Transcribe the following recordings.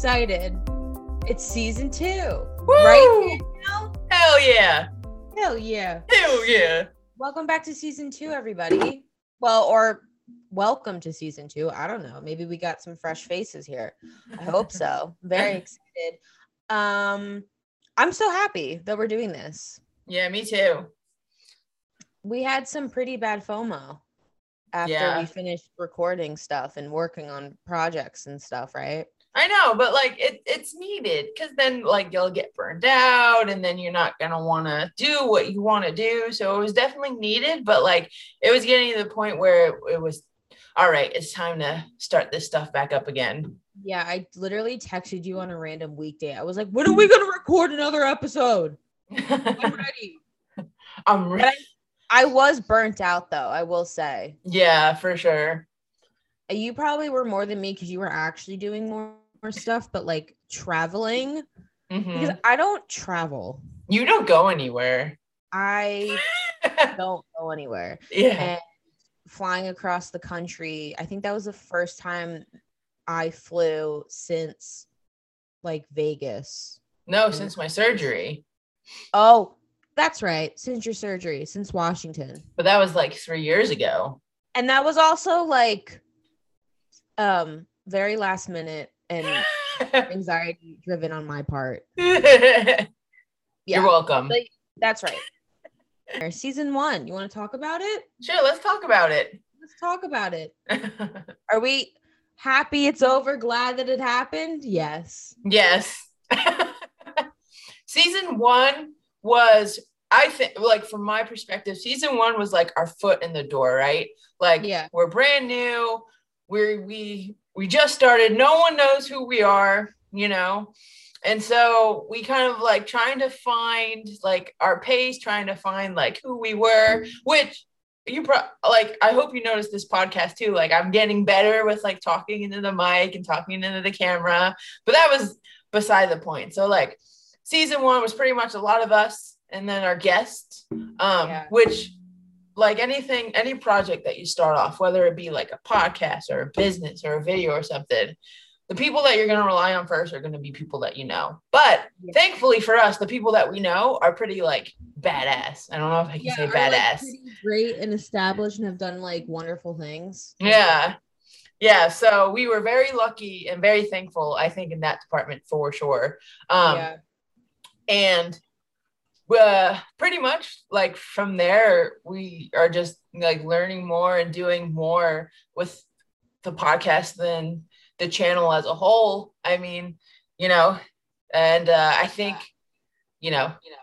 excited. It's season two, Woo! right? Danielle? Hell yeah. Hell yeah! Hell yeah. Welcome back to season two, everybody. Well, or welcome to season two. I don't know. Maybe we got some fresh faces here. I hope so. Very excited. Um, I'm so happy that we're doing this. Yeah, me too. We had some pretty bad FOMO after Yeah. we finished recording stuff and working on projects and stuff, right? I know, but like it, it's needed because then like you'll get burned out and then you're not gonna want to do what you want to do. So it was definitely needed, but like it was getting to the point where it, it was all right. It's time to start this stuff back up again. Yeah, I literally texted you on a random weekday. I was like, when are we gonna record another episode? I'm ready. I'm ready. I was burnt out though, I will say. Yeah, for sure. You probably were more than me because you were actually doing more, more stuff, but like traveling. Mhm. Because I don't travel. You don't go anywhere. I don't go anywhere. yeah. And flying across the country, I think that was the first time I flew since like Vegas. No, since my surgery, Oh, that's right. Since your surgery, since Washington. but that was like three years ago. And that was also like um very last minute and anxiety driven on my part. You're welcome. Like- That's right. Season 1, you want to talk about it? Sure, let's talk about it. Let's talk about it. Are we happy it's over? Glad that it happened? Yes. yes. season one was, I think, like from my perspective, season one was like our foot in the door, right? Like, Yeah. we're brand new. We're we we just started. No one knows who we are, you know. And so we kind of like trying to find like our pace, trying to find like who we were, which you pro- like I hope you noticed this podcast too. Like I'm getting better with like talking into the mic and talking into the camera, but that was beside the point. So like season one was pretty much a lot of us and then our guests, um, Yeah. which like anything, any project that you start off, whether it be like a podcast or a business or a video or something, the people that you're going to rely on first are going to be people that you know. But Yeah. thankfully for us, the people that we know are pretty like badass. I don't know if I can say are, like, badass. pretty great and established and have done like wonderful things. Yeah. Yeah. So we were very lucky and very thankful, I think, in that department for sure. Um, yeah. and uh, pretty much like from there, we are just like learning more and doing more with the podcast than the channel as a whole. I mean, you know, and uh, I think, you know, you know,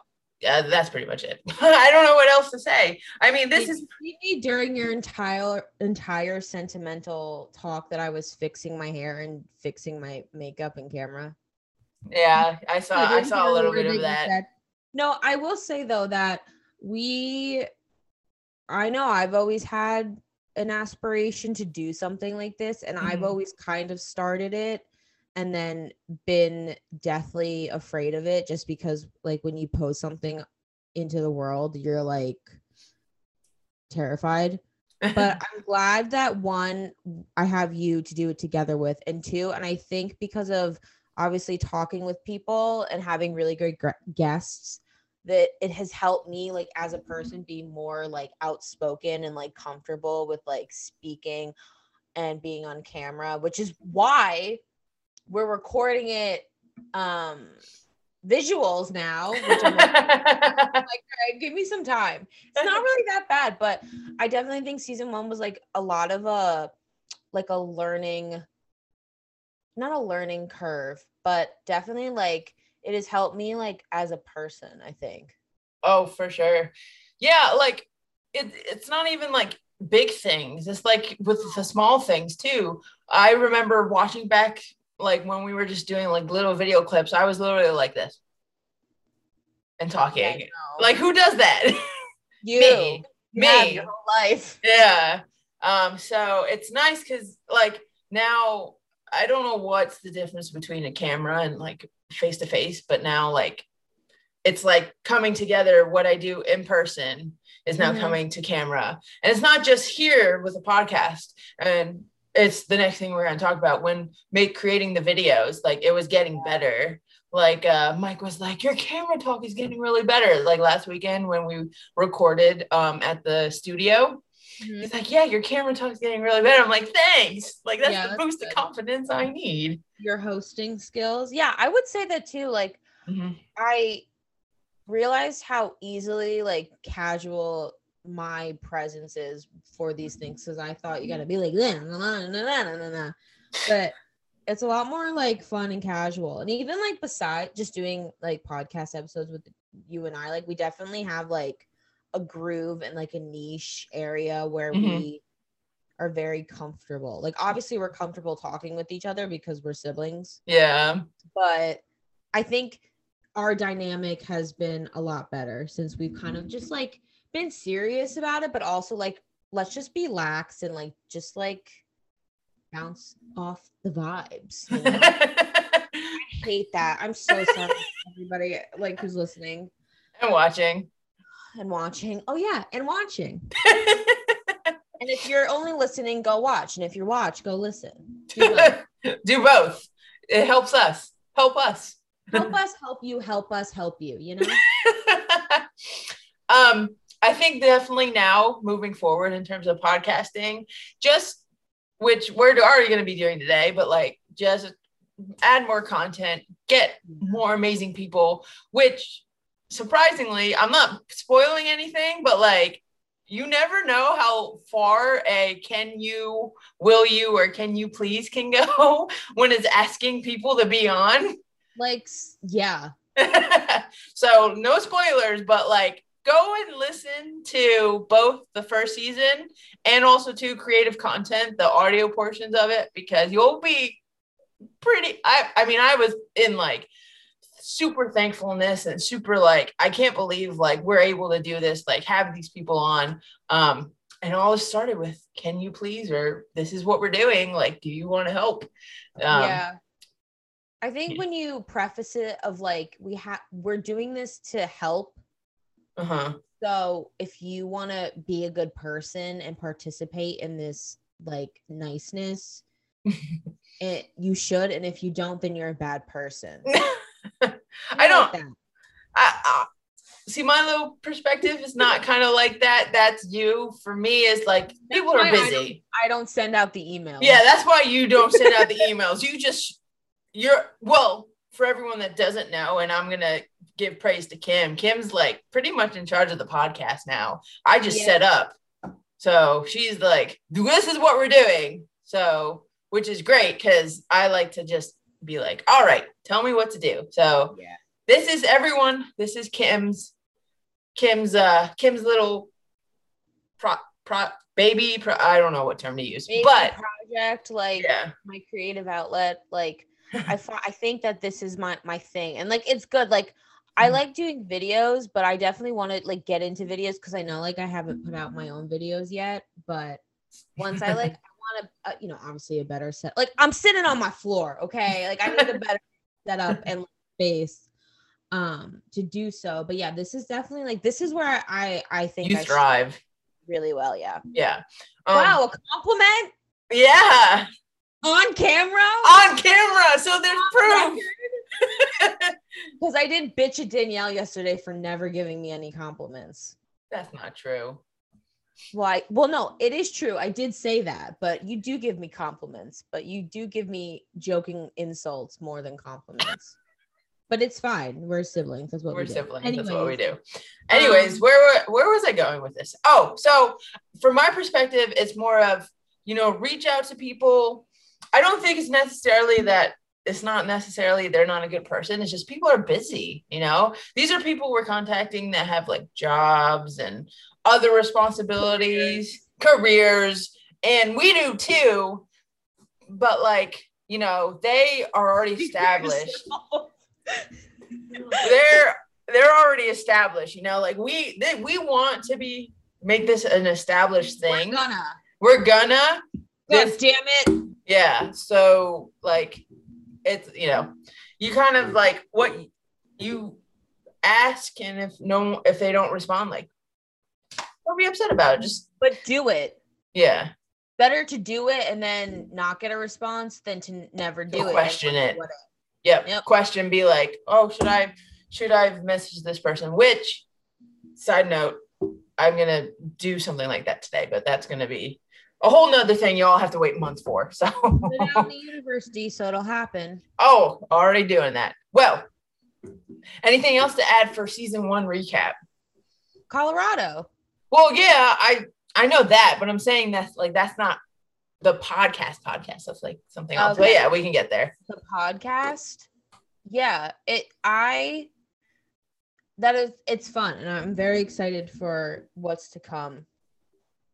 uh, that's pretty much it. I don't know what else to say. I mean, this is me during your entire entire sentimental talk that I was fixing my hair and fixing my makeup and camera. yeah. I saw I didn't saw a little bit of that. No, I will say though that we I know I've always had an aspiration to do something like this and I've Mhm. always kind of started it and then been deathly afraid of it just because like when you post something into the world you're like terrified but I'm glad that one, I have you to do it together with, and two, and I think because of obviously talking with people and having really great gr- guests, that it has helped me like as a person be more like outspoken and like comfortable with like speaking and being on camera, which is why we're recording it um visuals now, which I'm like, like, "Okay, give me some time. It's not really that bad, but I definitely think season one was like a lot of a like a learning, not a learning curve, but definitely like it has helped me like as a person. I think. Oh, for sure. Yeah, like it, it's not even like big things. It's like with the small things too. I remember watching back like when we were just doing like little video clips, I was literally like this and talking. Like who does that? you, me. you have Me. your whole life. yeah. Um, so it's nice because like now I don't know what's the difference between a camera and like face to face, but now like it's like coming together what I do in person is now Mhm. coming to camera. And it's not just here with a podcast. And it's the next thing we're going to talk about when make creating the videos like it was getting better like uh mike was like your camera talk is getting really better like last weekend when we recorded um at the studio Mhm. he's like yeah your camera talk is getting really better i'm like thanks like that's Yeah, the that's boost good. of confidence i need Your hosting skills. Yeah, I would say that too. Like Mhm. I realized how easily like casual my presence is for these things because I thought you gotta be like "Nah, nah, nah, nah, nah, nah, nah." but it's a lot more like fun and casual and even like beside just doing like podcast episodes with you and I like we definitely have like a groove and like a niche area where Mhm. we are very comfortable like obviously we're comfortable talking with each other because we're siblings yeah but I think our dynamic has been a lot better since we've kind of just like been serious about it, but also like let's just be lax and like just like bounce off the vibes. You know? I hate that. I'm so sorry, everybody like who's listening and watching and watching. Oh yeah, and watching. And if you're only listening, go watch. And if you're watch, go listen. Do both. do both it helps us help us help us help you, help us help you. You know. um i think definitely now moving forward in terms of podcasting just which we're already going to be doing today but like just add more content get more amazing people which surprisingly i'm not spoiling anything but like you never know how far a can you will you or can you please can go when it's asking people to be on Like yeah. so no spoilers, but like go and listen to both the first season and also to creative content, the audio portions of it, because you'll be pretty. I I mean, I was in like super thankfulness and super like I can't believe like we're able to do this, like have these people on. Um, and all this started with, "Can you please?" or "This is what we're doing. Like, do you want to help?" Um, yeah. I think yeah. when you preface it of like we have we're doing this to help. Uh huh. So if you want to be a good person and participate in this like niceness, it you should. And if you don't, then you're a bad person. I don't. that. I, I see my little perspective is not kind of like that. That's you. For me, is like people why are I busy. I don't send out the email. Yeah, that's why you don't send out the emails. You just you're well for everyone that doesn't know, and I'm gonna give praise to Kim. Kim's like pretty much in charge of the podcast now. I just Yeah. set up, so she's like, "This is what we're doing." So, which is great because I like to just be like, "All right, tell me what to do." So Yeah. this is everyone. This is Kim's Kim's uh Kim's little pro pro baby pro I don't know what term to use, Maybe but project like yeah. my creative outlet like I I think that this is my my thing and like it's good like I Mhm. like doing videos but I definitely want to like get into videos because I know like I haven't put out my own videos yet but once I like want to uh, you know obviously a better set like I'm sitting on my floor okay like I need a better setup and like, space um to do so but yeah this is definitely like this is where I I think you I thrive. really well yeah Yeah. Um, wow a compliment Yeah. on camera On camera. So there's proof. Because I did bitch at Danielle yesterday for never giving me any compliments. That's not true. Why? Well, no, it is true. I did say that, but you do give me compliments, but you do give me joking insults more than compliments. but it's fine. We're siblings. That's what We're we do. siblings. That's what we do. Anyways, um, where where was I going with this? Oh, so from my perspective, it's more of you know reach out to people. I don't think it's necessarily that it's not necessarily they're not a good person. It's just people are busy. You know, these are people we're contacting that have like jobs and other responsibilities, careers, and we do too. But like you know, they are already established they're they're already established you know like we they, we want to be make this an established thing. We're gonna. we're gonna God this- damn it. yeah so like it's you know you kind of mm. like what you ask and if no if they don't respond like don't be upset about it just But do it. yeah better to do it and then not get a response than to never do To it. question and it. what Yep. Yep. Question be like, oh, should I should I message this person? Which side note, I'm gonna do something like that today, but that's gonna be a whole nother thing you all have to wait months for. So Put out in the university, so it'll happen. oh, already doing that. Well, anything else to add for season one recap? Colorado. Well, yeah, I I know that, but I'm saying that's like that's not the podcast podcast. That's like something else. But yeah, we can get there. the podcast yeah it i that is it's fun and i'm very excited for what's to come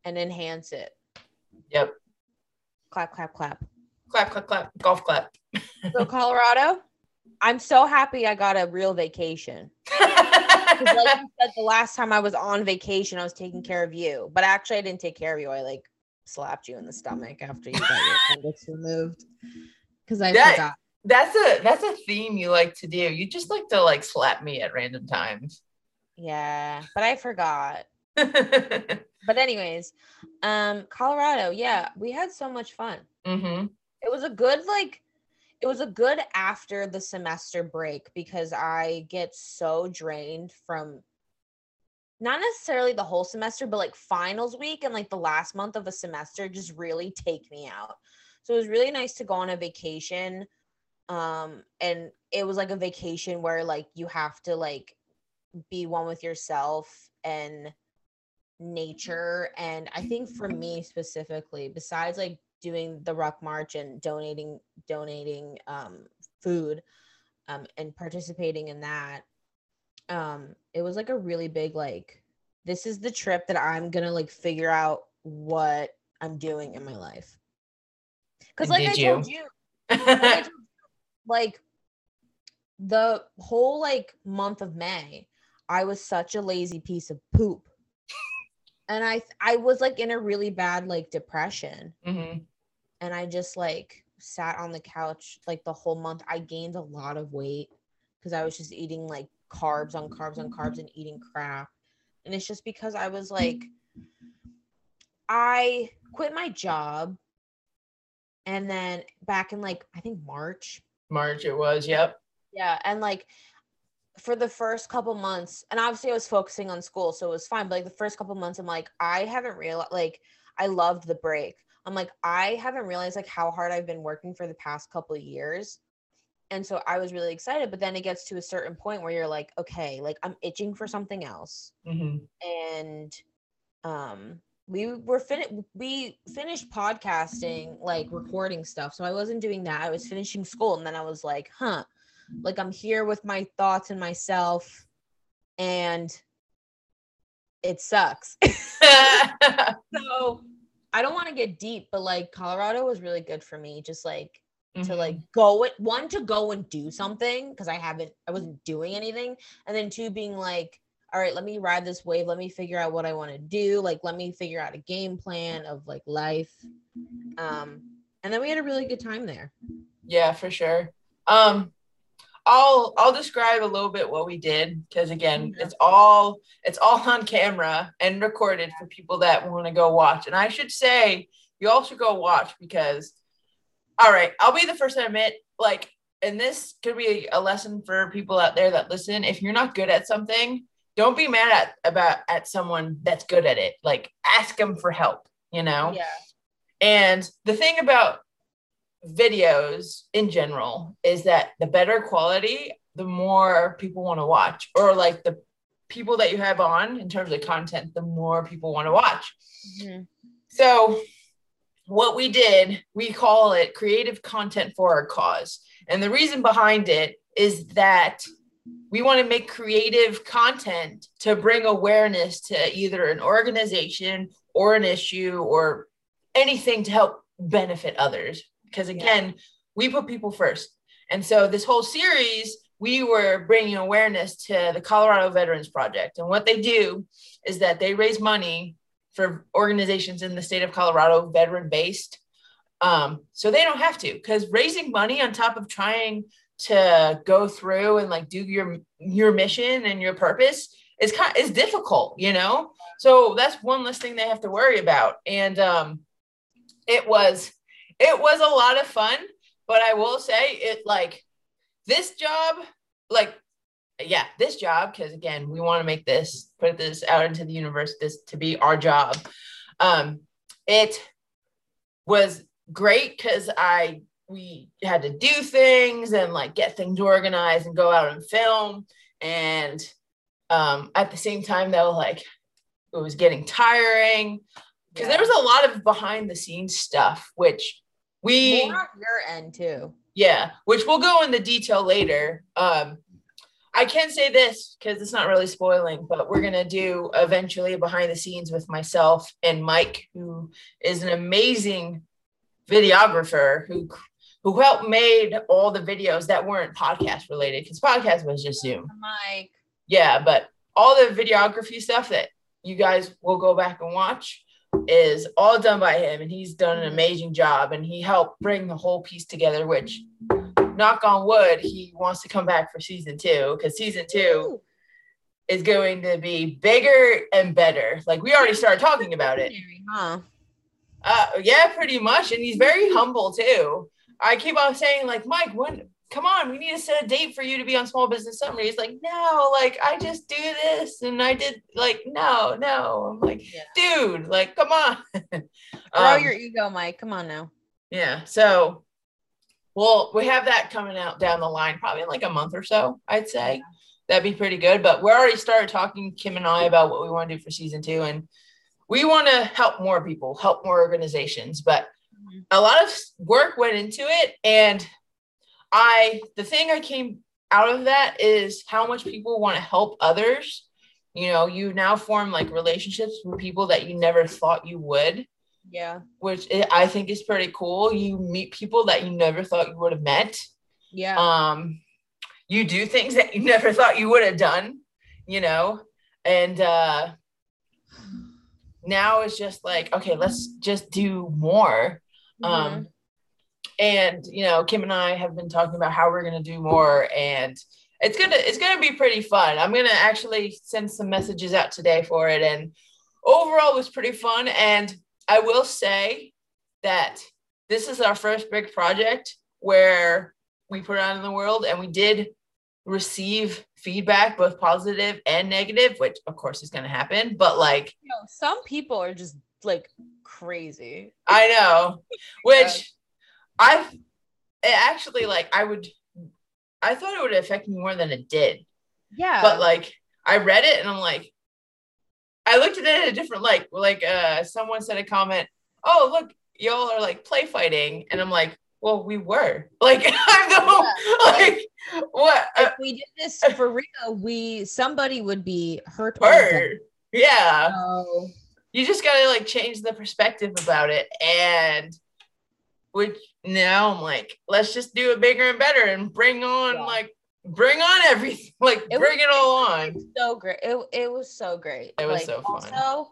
and enhance it Yep. clap clap clap Clap, clap, clap, golf clap. so colorado i'm so happy i got a real vacation 'Cause like you said the last time i was on vacation i was taking care of you but actually i didn't take care of you i like slapped you in the stomach after you got your appendix removed because i That- forgot that's a that's a theme you like to do. You just like to like slap me at random times. yeah but i forgot mm-hmm. but anyways um colorado yeah we had so much fun Mm-hmm. it was a good like it was a good after the semester break because i get so drained from not necessarily the whole semester but like finals week and like the last month of a semester just really take me out so it was really nice to go on a vacation um and it was like a vacation where like you have to like be one with yourself and nature and i think for me specifically besides like doing the ruck march and donating donating um food um and participating in that um it was like a really big like this is the trip that i'm gonna like figure out what i'm doing in my life because like i did told you like I told you, like the whole like month of May, I was such a lazy piece of poop. And I I was like in a really bad like depression hmm and I just like sat on the couch like the whole month. I gained a lot of weight because I was just eating like carbs on carbs on carbs and eating crap. And it's just because I was like I quit my job and then back in like I think March March it was. Yep. yeah, and like for the first couple months, and obviously I was focusing on school, so it was fine. But like the first couple months, I'm like, I haven't realized like I loved the break. I'm like, I haven't realized like how hard I've been working for the past couple of years. And so I was really excited, but then it gets to a certain point where you're like, okay, like I'm itching for something else hmm and um we were fin- we finished podcasting like recording stuff so i wasn't doing that i was finishing school and then i was like huh like i'm here with my thoughts and myself and it sucks. So i don't want to get deep but like colorado was really good for me just like to like go it one to go and do something because I haven't I wasn't doing anything and then two being like all right let me ride this wave let me figure out what I want to do like let me figure out a game plan of like life. Um and then we had a really good time there. Yeah, for sure. Um, I'll I'll describe a little bit what we did because again, Yeah. it's all it's all on camera and recorded for people that want to go watch. And I should say, you all should go watch because, all right, I'll be the first to admit, like, and this could be a lesson for people out there that listen. If you're not good at something, don't be mad at about at someone that's good at it. Like, ask them for help. You know. yeah And the thing about videos in general is that the better quality, the more people want to watch, or like the people that you have on in terms of content, the more people want to watch. Mhm. So, what we did, we call it creative content for our cause. And the reason behind it is that we want to make creative content to bring awareness to either an organization or an issue or anything to help benefit others. Because again, we put people first. And so, this whole series, we were bringing awareness to the Colorado Veterans Project. And what they do is that they raise money for organizations in the state of Colorado, veteran based. Um, so they don't have to, because raising money on top of trying to go through and like do your your mission and your purpose is kind is difficult, you know. So that's one less thing they have to worry about. And um, it was it was a lot of fun, but I will say it like this job, like yeah, this job, because again, we want to make this, put this out into the universe, this to be our job. Um, it was great because I we had to do things and like get things organized and go out and film. And um, at the same time, though, like it was getting tiring because yeah. there was a lot of behind the scenes stuff, which we More on your end too. Yeah, which we'll go into detail later. Um, I can say this because it's not really spoiling, but we're gonna do eventually behind the scenes with myself and Mike, who is an amazing videographer who who helped made all the videos that weren't podcast related because podcast was just Zoom. Mike. Yeah, but all the videography stuff that you guys will go back and watch is all done by him and he's done an amazing job and he helped bring the whole piece together which knock on wood he wants to come back for season two because season two is going to be bigger and better. Like we already started talking about it. Huh? Uh yeah pretty much and he's very humble too. I keep on saying like mike when come on, we need to set a date for you to be on Small Business Summary. He's like, no, like I just do this and I did like no, no. I'm like, yeah. dude, like come on. Grow um, your ego, Mike. Come on now. Yeah. So well, we have that coming out down the line, probably in like a month or so, I'd say. Yeah. That'd be pretty good. But we already started talking, Kim and I, about what we want to do for season two. And we want to help more people, help more organizations. But mm-hmm. a lot of work went into it. And I the thing I came out of that is how much people want to help others. You know, you now form like relationships with people that you never thought you would. Yeah. Which I think is pretty cool. You meet people that you never thought you would have met. Yeah. Um you do things that you never thought you would have done, you know. And uh now it's just like, okay, let's just do more. Mm-hmm. Um and you know kim and i have been talking about how we're going to do more and it's gonna it's gonna be pretty fun. I'm gonna actually send some messages out today for it and overall it was pretty fun. And i will say that this is our first big project where we put it out in the world and we did receive feedback both positive and negative which of course is going to happen. But like you know, some people are just like crazy. I know. Which I've actually like I would I thought it would affect me more than it did. Yeah. But like I read it and I'm like I looked at it in a different like like uh someone said a comment, "Oh, look, y'all are like play fighting." And I'm like, "Well, we were." Like I'm the yeah. like what if we did this for real, we somebody would be hurt. Hurt. Yeah. So. You just got to like change the perspective about it and which now I'm like, let's just do it bigger and better and bring on yeah. like bring on everything, like it bring was, it all on. so great. It, it was so great. It was like, so fun. Also,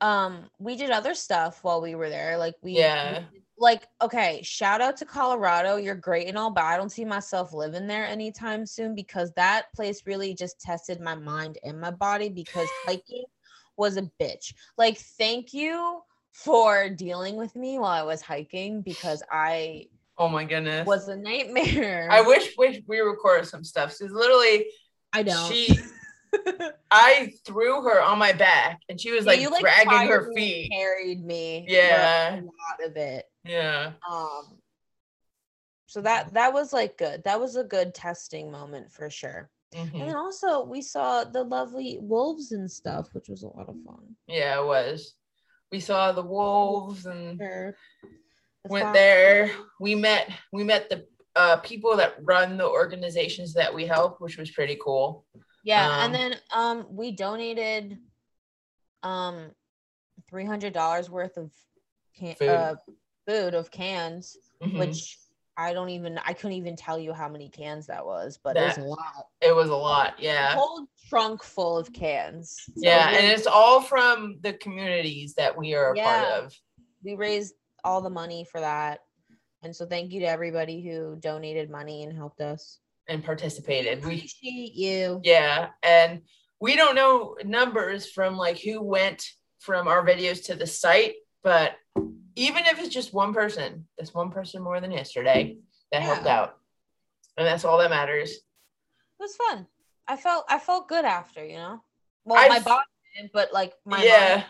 um, we did other stuff while we were there. Like we yeah. We, like okay shout out to colorado you're great and all but i don't see myself living there anytime soon because that place really just tested my mind and my body because hiking was a bitch like thank you for dealing with me while I was hiking because I oh my goodness was a nightmare. I wish, wish we recorded some stuff. She's literally I don't. She I threw her on my back and she was yeah, like, you, like dragging her feet. Carried me. Yeah. A lot of it. Yeah. Um so that that was like good. That was a good testing moment for sure. Mm-hmm. And then also we saw the lovely wolves and stuff, which was a lot of fun. Yeah, it was we saw the wolves and went there. We met we met the uh, people that run the organizations that we help, which was pretty cool. Yeah, um, and then um we donated um three hundred dollars worth of can- food. Uh, food of cans, mm-hmm. which I don't even I couldn't even tell you how many cans that was, but that, it was a lot. It was a lot, yeah. A whole trunk full of cans. So yeah, and it's all from the communities that we are a yeah, part of. We raised all the money for that. And so thank you to everybody who donated money and helped us. And participated. We appreciate you. Yeah. And we don't know numbers from like who went from our videos to the site, but even if it's just one person, that's one person more than yesterday that Yeah. helped out. And that's all that matters. It was fun. I felt I felt good after, you know. Well, I my body didn't, but like my yeah. mind-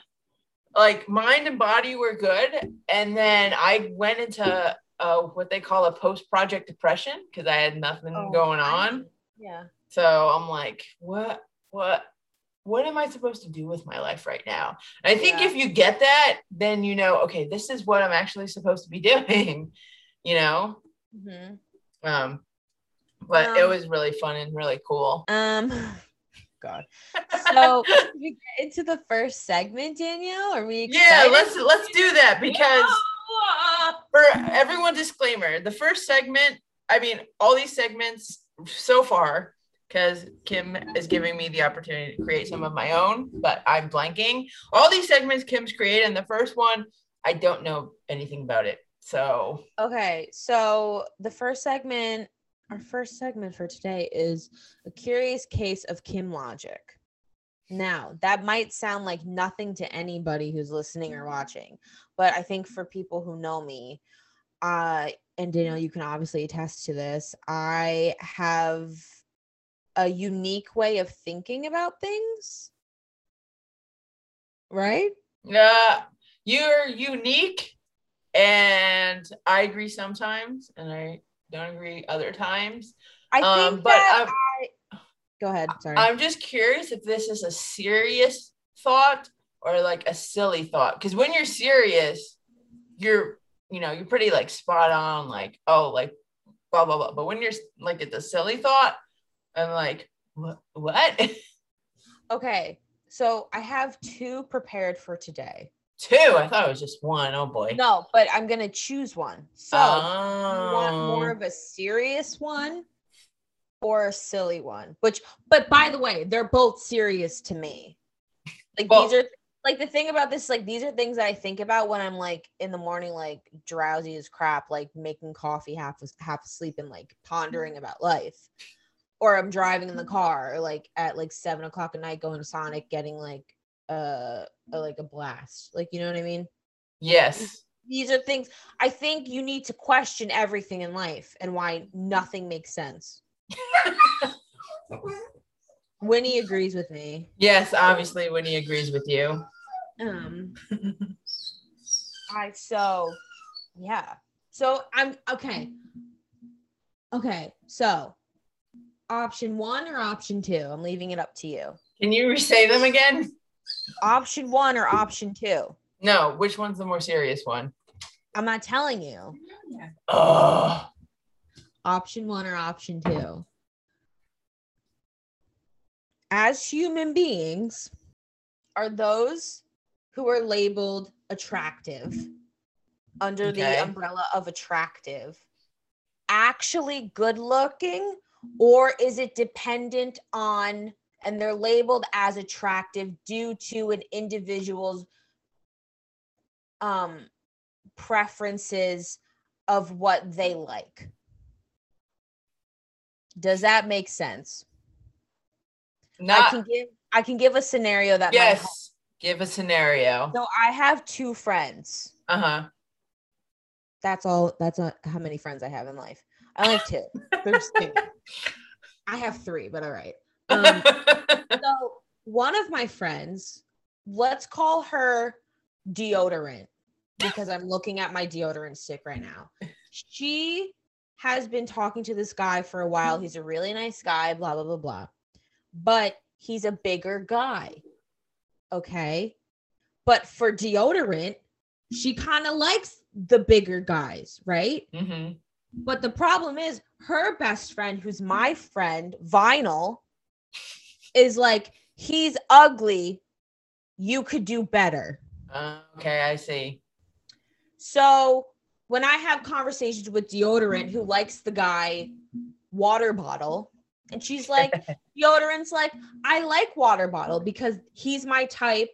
Like mind and body were good. And then I went into uh, what they call a post project depression because I had nothing Oh, going on. Yeah. So I'm like, what, what, what am I supposed to do with my life right now? And I think Yeah. if you get that, then you know, okay, this is what I'm actually supposed to be doing, you know? hmm Um, but it Um, was really fun and really cool. Um. God. So we get into the first segment, Danielle. Are we? Yeah, let's let's do that because for everyone disclaimer, the first segment, I mean, all these segments so far, because Kim is giving me the opportunity to create some of my own, but I'm blanking. All these segments Kim's created, and the first one, I don't know anything about it. So Okay, so the first segment, our first segment for today is a curious case of Kim logic. Now, that might sound like nothing to anybody who's listening or watching, but I think for people who know me, uh, and Danielle, you can obviously attest to this, I have a unique way of thinking about things. Right? uh you're unique and I agree sometimes and I don't agree other times. I think Um, but I go ahead. Sorry. I'm just curious if this is a serious thought or like a silly thought. Because when you're serious, you're, you know, you're pretty like spot on, like, oh, like blah, blah, blah. But when you're like, it's a silly thought, I'm like, what? What? Okay, so I have two prepared for today. Two. I thought it was just one. Oh boy. No, but I'm gonna choose one. So you want more Oh. of a serious one or a silly one? Which, but by the way, they're both serious to me. Like Well- these are like the thing about this, like these are things that I think about when I'm like in the morning, like drowsy as crap, like making coffee half half asleep and like pondering about life. Or I'm driving in the car, like at like seven o'clock at night, going to Sonic, getting like uh a, like a blast. Like you know what I mean? yes. these are things I think you need to question everything in life and why nothing makes sense. Winnie agrees with me. Yes. Obviously, Winnie agrees with you. Um I so yeah. So I'm okay. Okay, so option one or option two? I'm leaving it up to you. Can you re-say them again? Option one or option two? No. Which one's the more serious one? I'm not telling you. Oh. option one or option two. As human beings, are those who are labeled attractive under Okay. the umbrella of attractive actually good looking, or is it dependent on and they're labeled as attractive due to an individual's um preferences of what they like. Does that make sense? I can give I can give a scenario that might yes. Give a scenario. So I have two friends. Uh huh. That's all that's not how many friends I have in life. I have two. They're skinny. I have three, but all right. Um, so one of my friends, let's call her deodorant because I'm looking at my deodorant stick right now. She has been talking to this guy for a while. He's a really nice guy, blah, blah, blah, blah. But he's a bigger guy. Okay. But for deodorant, she kind of likes the bigger guys, right? hmm But the problem is her best friend, who's my friend, Vinyl, is like, he's ugly. You could do better. Uh, okay, I see. So when I have conversations with deodorant who likes the guy water bottle, and she's like, deodorant's like, I like water bottle because he's my type.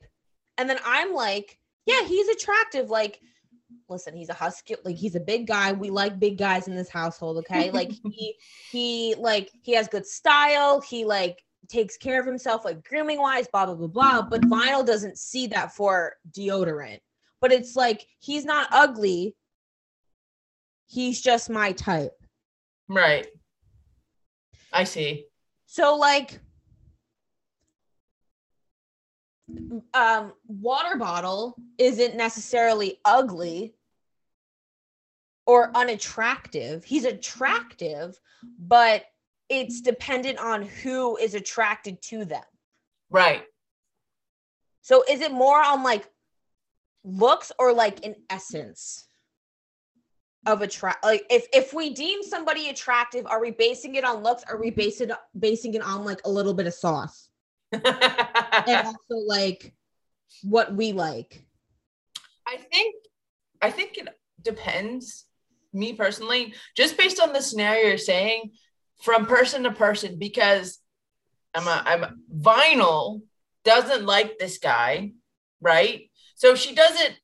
And then I'm like, yeah, he's attractive. Like, listen, he's a husky, like he's a big guy. We like big guys in this household, okay? Like he he like he has good style, he like takes care of himself like grooming wise, blah blah blah blah. But vinyl doesn't see that for deodorant. but it's like he's not ugly. He's just my type. Right. I see. So like um water bottle isn't necessarily ugly or unattractive. He's attractive, but it's dependent on who is attracted to them. Right. So is it more on like looks or like an essence of attract like if if we deem somebody attractive, are we basing it on looks? Or are we basing basing it on like a little bit of sauce? And also like what we like. I think I think it depends. Me personally, just based on the scenario you're saying, from person to person, because I'm a, I'm a, vinyl doesn't like this guy, right? So she doesn't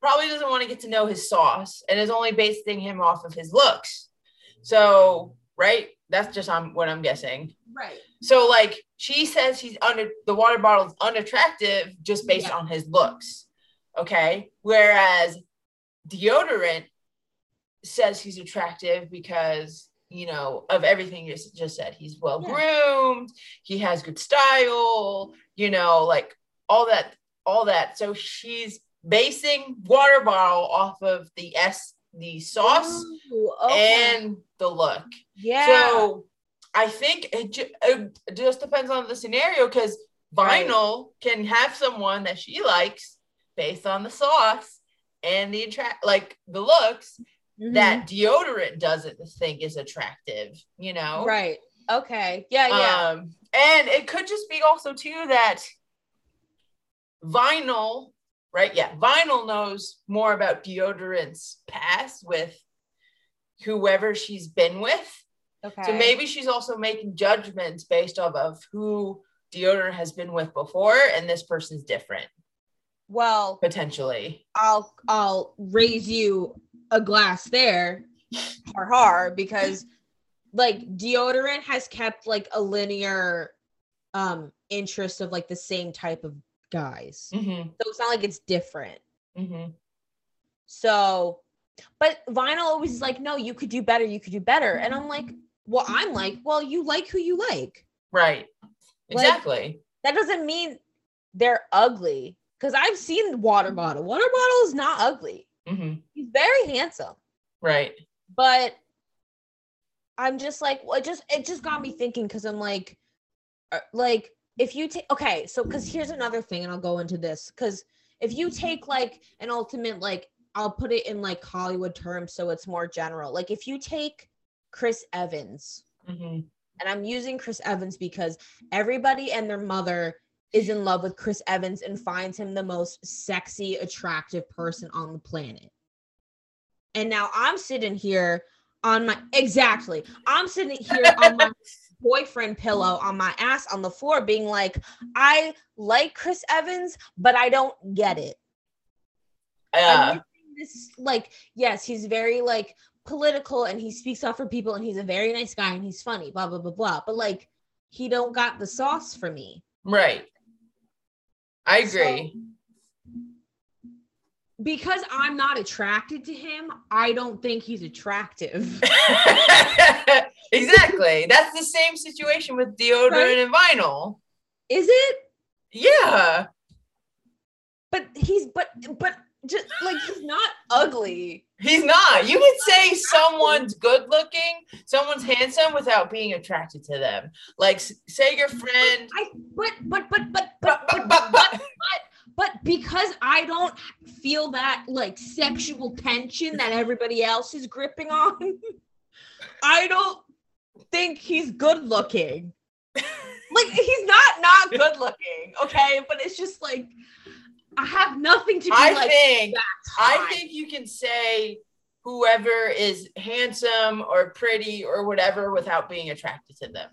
probably doesn't want to get to know his sauce and is only basing him off of his looks. So, right? That's just on what I'm guessing. Right. So like she says he's under the water bottle is unattractive just based Yeah. on his looks. Okay. Whereas deodorant says he's attractive because you know of everything you just said. He's well groomed, he has good style, you know, like all that, all that. So she's basing water bottle off of the S the sauce Ooh, okay. and the look. yeah. So I think it, ju- it just depends on the scenario because Right. vinyl can have someone that she likes based on the sauce and the attract like the looks Mhm. that deodorant doesn't think is attractive, you know? right. Okay. Yeah, yeah. Um, and it could just be also too that vinyl, right? Yeah, vinyl knows more about deodorant's past with whoever she's been with. okay. So maybe she's also making judgments based off of who deodorant has been with before, and this person's different well, potentially. I'll I'll raise you a glass there, har har, because like deodorant has kept like a linear um interest of like the same type of guys. Mm-hmm, So it's not like it's different. mm-hmm. So, but vinyl always is like, no, you could do better, you could do better. And I'm like, well, I'm like, well, you like who you like. Right. Like- Exactly. That doesn't mean they're ugly. Because I've seen water bottle. Water bottle is not ugly. hmm He's very handsome. Right. but I'm just like, well, it just it just got me thinking because I'm like, uh, like if you take okay, so because here's another thing, and I'll go into this because if you take like an ultimate like I'll put it in like Hollywood terms so it's more general. Like if you take Chris Evans, hmm and I'm using Chris Evans because everybody and their mother is in love with Chris Evans and finds him the most sexy, attractive person on the planet. And now I'm sitting here on my exactly. I'm sitting here on my boyfriend pillow on my ass on the floor being like, I like Chris Evans, but I don't get it. Yeah. this like yes he's very like political and he speaks up for people and he's a very nice guy and he's funny blah blah blah blah but like he don't got the sauce for me right. I So- agree. Because i'm not attracted to him i don't think he's attractive exactly. That's the same situation with deodorant Right? and vinyl. is it Yeah. but he's but but just like he's not ugly He's not. You can say someone's good looking, someone's handsome without being attracted to them. Like, say your friend. i but but but but But, but but, but, but. but because I don't feel that like sexual tension that everybody else is gripping on, I don't think he's good looking. Like he's not not good looking, okay? But it's just like I have nothing to be I like. think, I think you can say whoever is handsome or pretty or whatever without being attracted to them.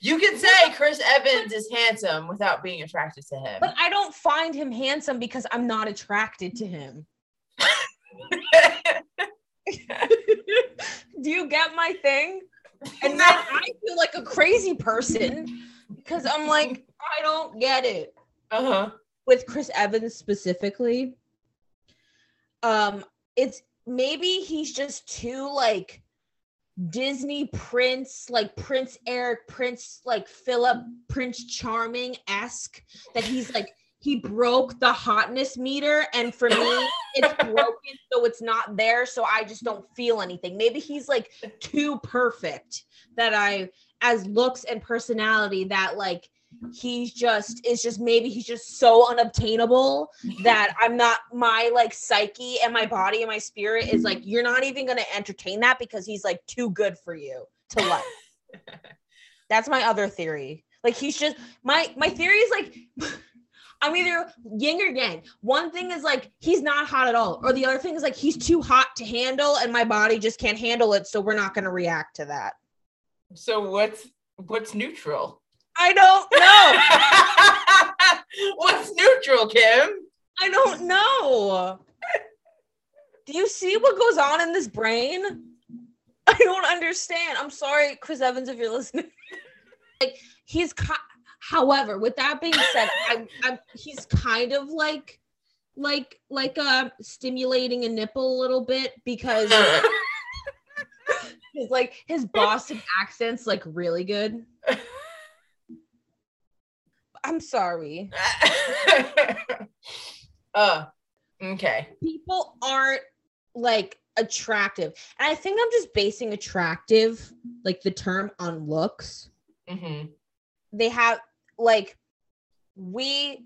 You can say Chris Evans is handsome without being attracted to him. but I don't find him handsome because I'm not attracted to him. Do you get my thing? And then I feel like a crazy person because I'm like, I don't get it. uh huh. With Chris Evans specifically, um it's maybe he's just too like Disney Prince, like Prince Eric, Prince like Philip, Prince Charming esque that he's like he broke the hotness meter and for me it's broken so it's not there so I just don't feel anything. Maybe he's like too perfect that I as looks and personality that like he's just is just maybe he's just so unobtainable that I'm not my like psyche and my body and my spirit is like you're not even going to entertain that because he's like too good for you to like. That's my other theory. Like he's just my my theory is like I'm either yin or yang. One thing is like he's not hot at all, or the other thing is like he's too hot to handle, and my body just can't handle it, so we're not going to react to that. So what's what's neutral? I don't know. what's neutral, Kim? I don't know. Do you see what goes on in this brain? I don't understand. I'm sorry, Chris Evans, if you're listening. like he's However, with that being said, I'm, I'm he's kind of like like like uh stimulating a nipple a little bit because his like his Boston accent's like really good. I'm sorry. uh okay. People aren't like attractive. And I think I'm just basing attractive, like the term on looks. Mm-hmm. They have like we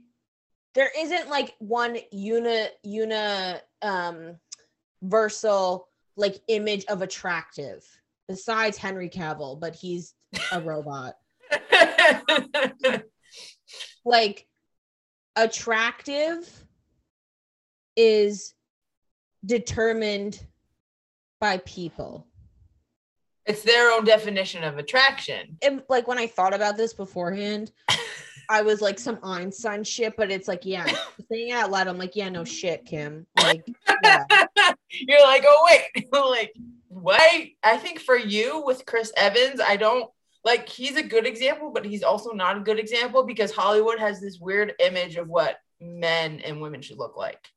there isn't like one uni uni um versal like image of attractive besides Henry Cavill, but he's a robot. like attractive is determined by people. It's their own definition of attraction. And like when I thought about this beforehand, I was like some Einstein shit, but it's like, yeah, saying it out loud, I'm like, yeah, no shit, Kim. Like, yeah. you're like, oh wait, like what? I think for you with Chris Evans, I don't like he's a good example, but he's also not a good example because Hollywood has this weird image of what men and women should look like.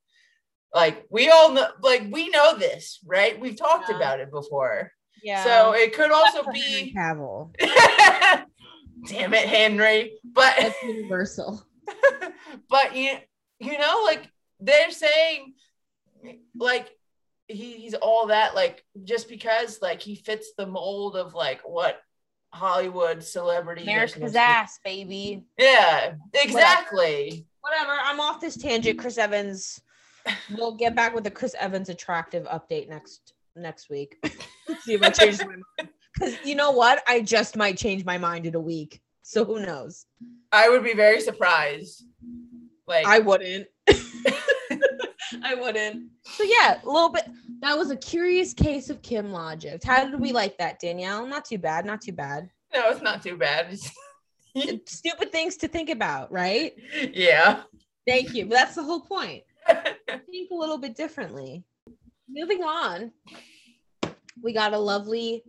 Like we all know, like we know this, right? We've talked yeah. about it before. Yeah. So it could also be Cavill. Damn it, Henry. But it's universal. but you you know, like they're saying like he, he's all that like just because like he fits the mold of like what Hollywood celebrity America's ass, baby. Yeah, exactly. Whatever. Whatever. I'm off this tangent. Chris Evans. We'll get back with the Chris Evans attractive update next next week. See if I change my mind. Because you know what? I just might change my mind in a week. So who knows? I would be very surprised. Like I wouldn't. I wouldn't. So yeah, a little bit. That was a curious case of Kim logic. How did we like that, Danielle? Not too bad. Not too bad. No, it's not too bad. Stupid things to think about, right? Yeah. Thank you. But that's the whole point. think a little bit differently. Moving on we got a lovely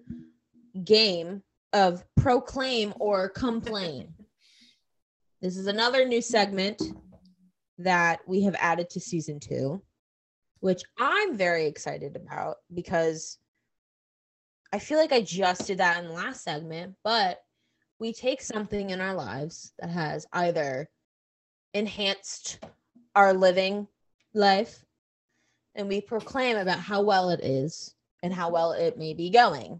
game of proclaim or complain. this is another new segment that we have added to season two, which I'm very excited about because I feel like I just did that in the last segment, but we take something in our lives that has either enhanced our living life and we proclaim about how well it is and how well it may be going.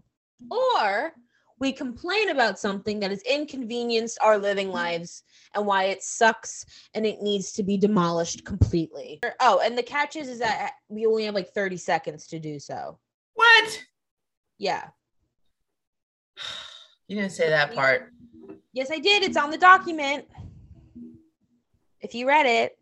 Or we complain about something that has inconvenienced our living lives and why it sucks and it needs to be demolished completely. Oh, and the catch is, is that we only have like 30 seconds to do so. What? Yeah. You didn't say that part. Yes, I did. It's on the document. If you read it.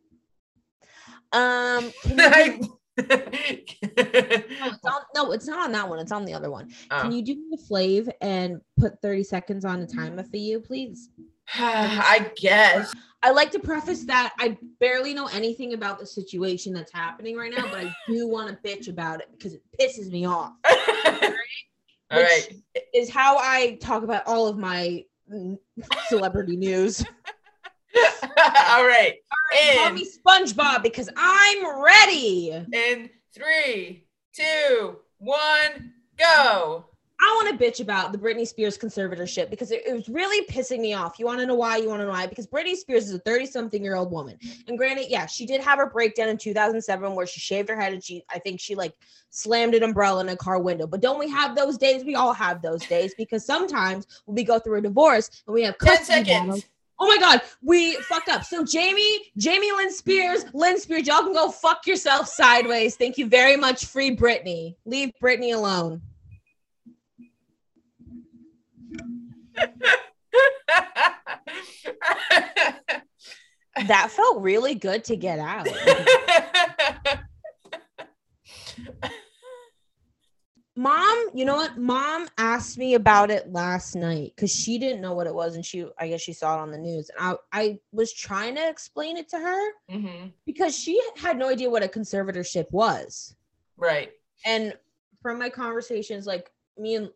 Um, you- no, it's on, no, it's not on that one. It's on the other one. Oh. Can you do the Flav and put 30 seconds on the timer for you, please? I guess. I like to preface that I barely know anything about the situation that's happening right now, but I do want to bitch about it because it pisses me off. All right? Is how I talk about all of my celebrity news. all right. All right, call me SpongeBob because I'm ready. In three, two, one, go. I want to bitch about the Britney Spears conservatorship because it, it was really pissing me off. You want to know why? You want to know why? Because Britney Spears is a 30 something year old woman. And granted, yeah, she did have her breakdown in 2007 where she shaved her head and she, I think she like slammed an umbrella in a car window. But don't we have those days? We all have those days because sometimes when we go through a divorce and we have 10 seconds. Battles, Oh my God, we fucked up. So Jamie, Jamie Lynn Spears, Lynn Spears, y'all can go fuck yourself sideways. Thank you very much. Free Britney. Leave Britney alone. that felt really good to get out. Mom, you know what? Mom asked me about it last night because she didn't know what it was, and she, I guess, she saw it on the news. And I, I was trying to explain it to her mm-hmm. because she had no idea what a conservatorship was. Right. And from my conversations, like me and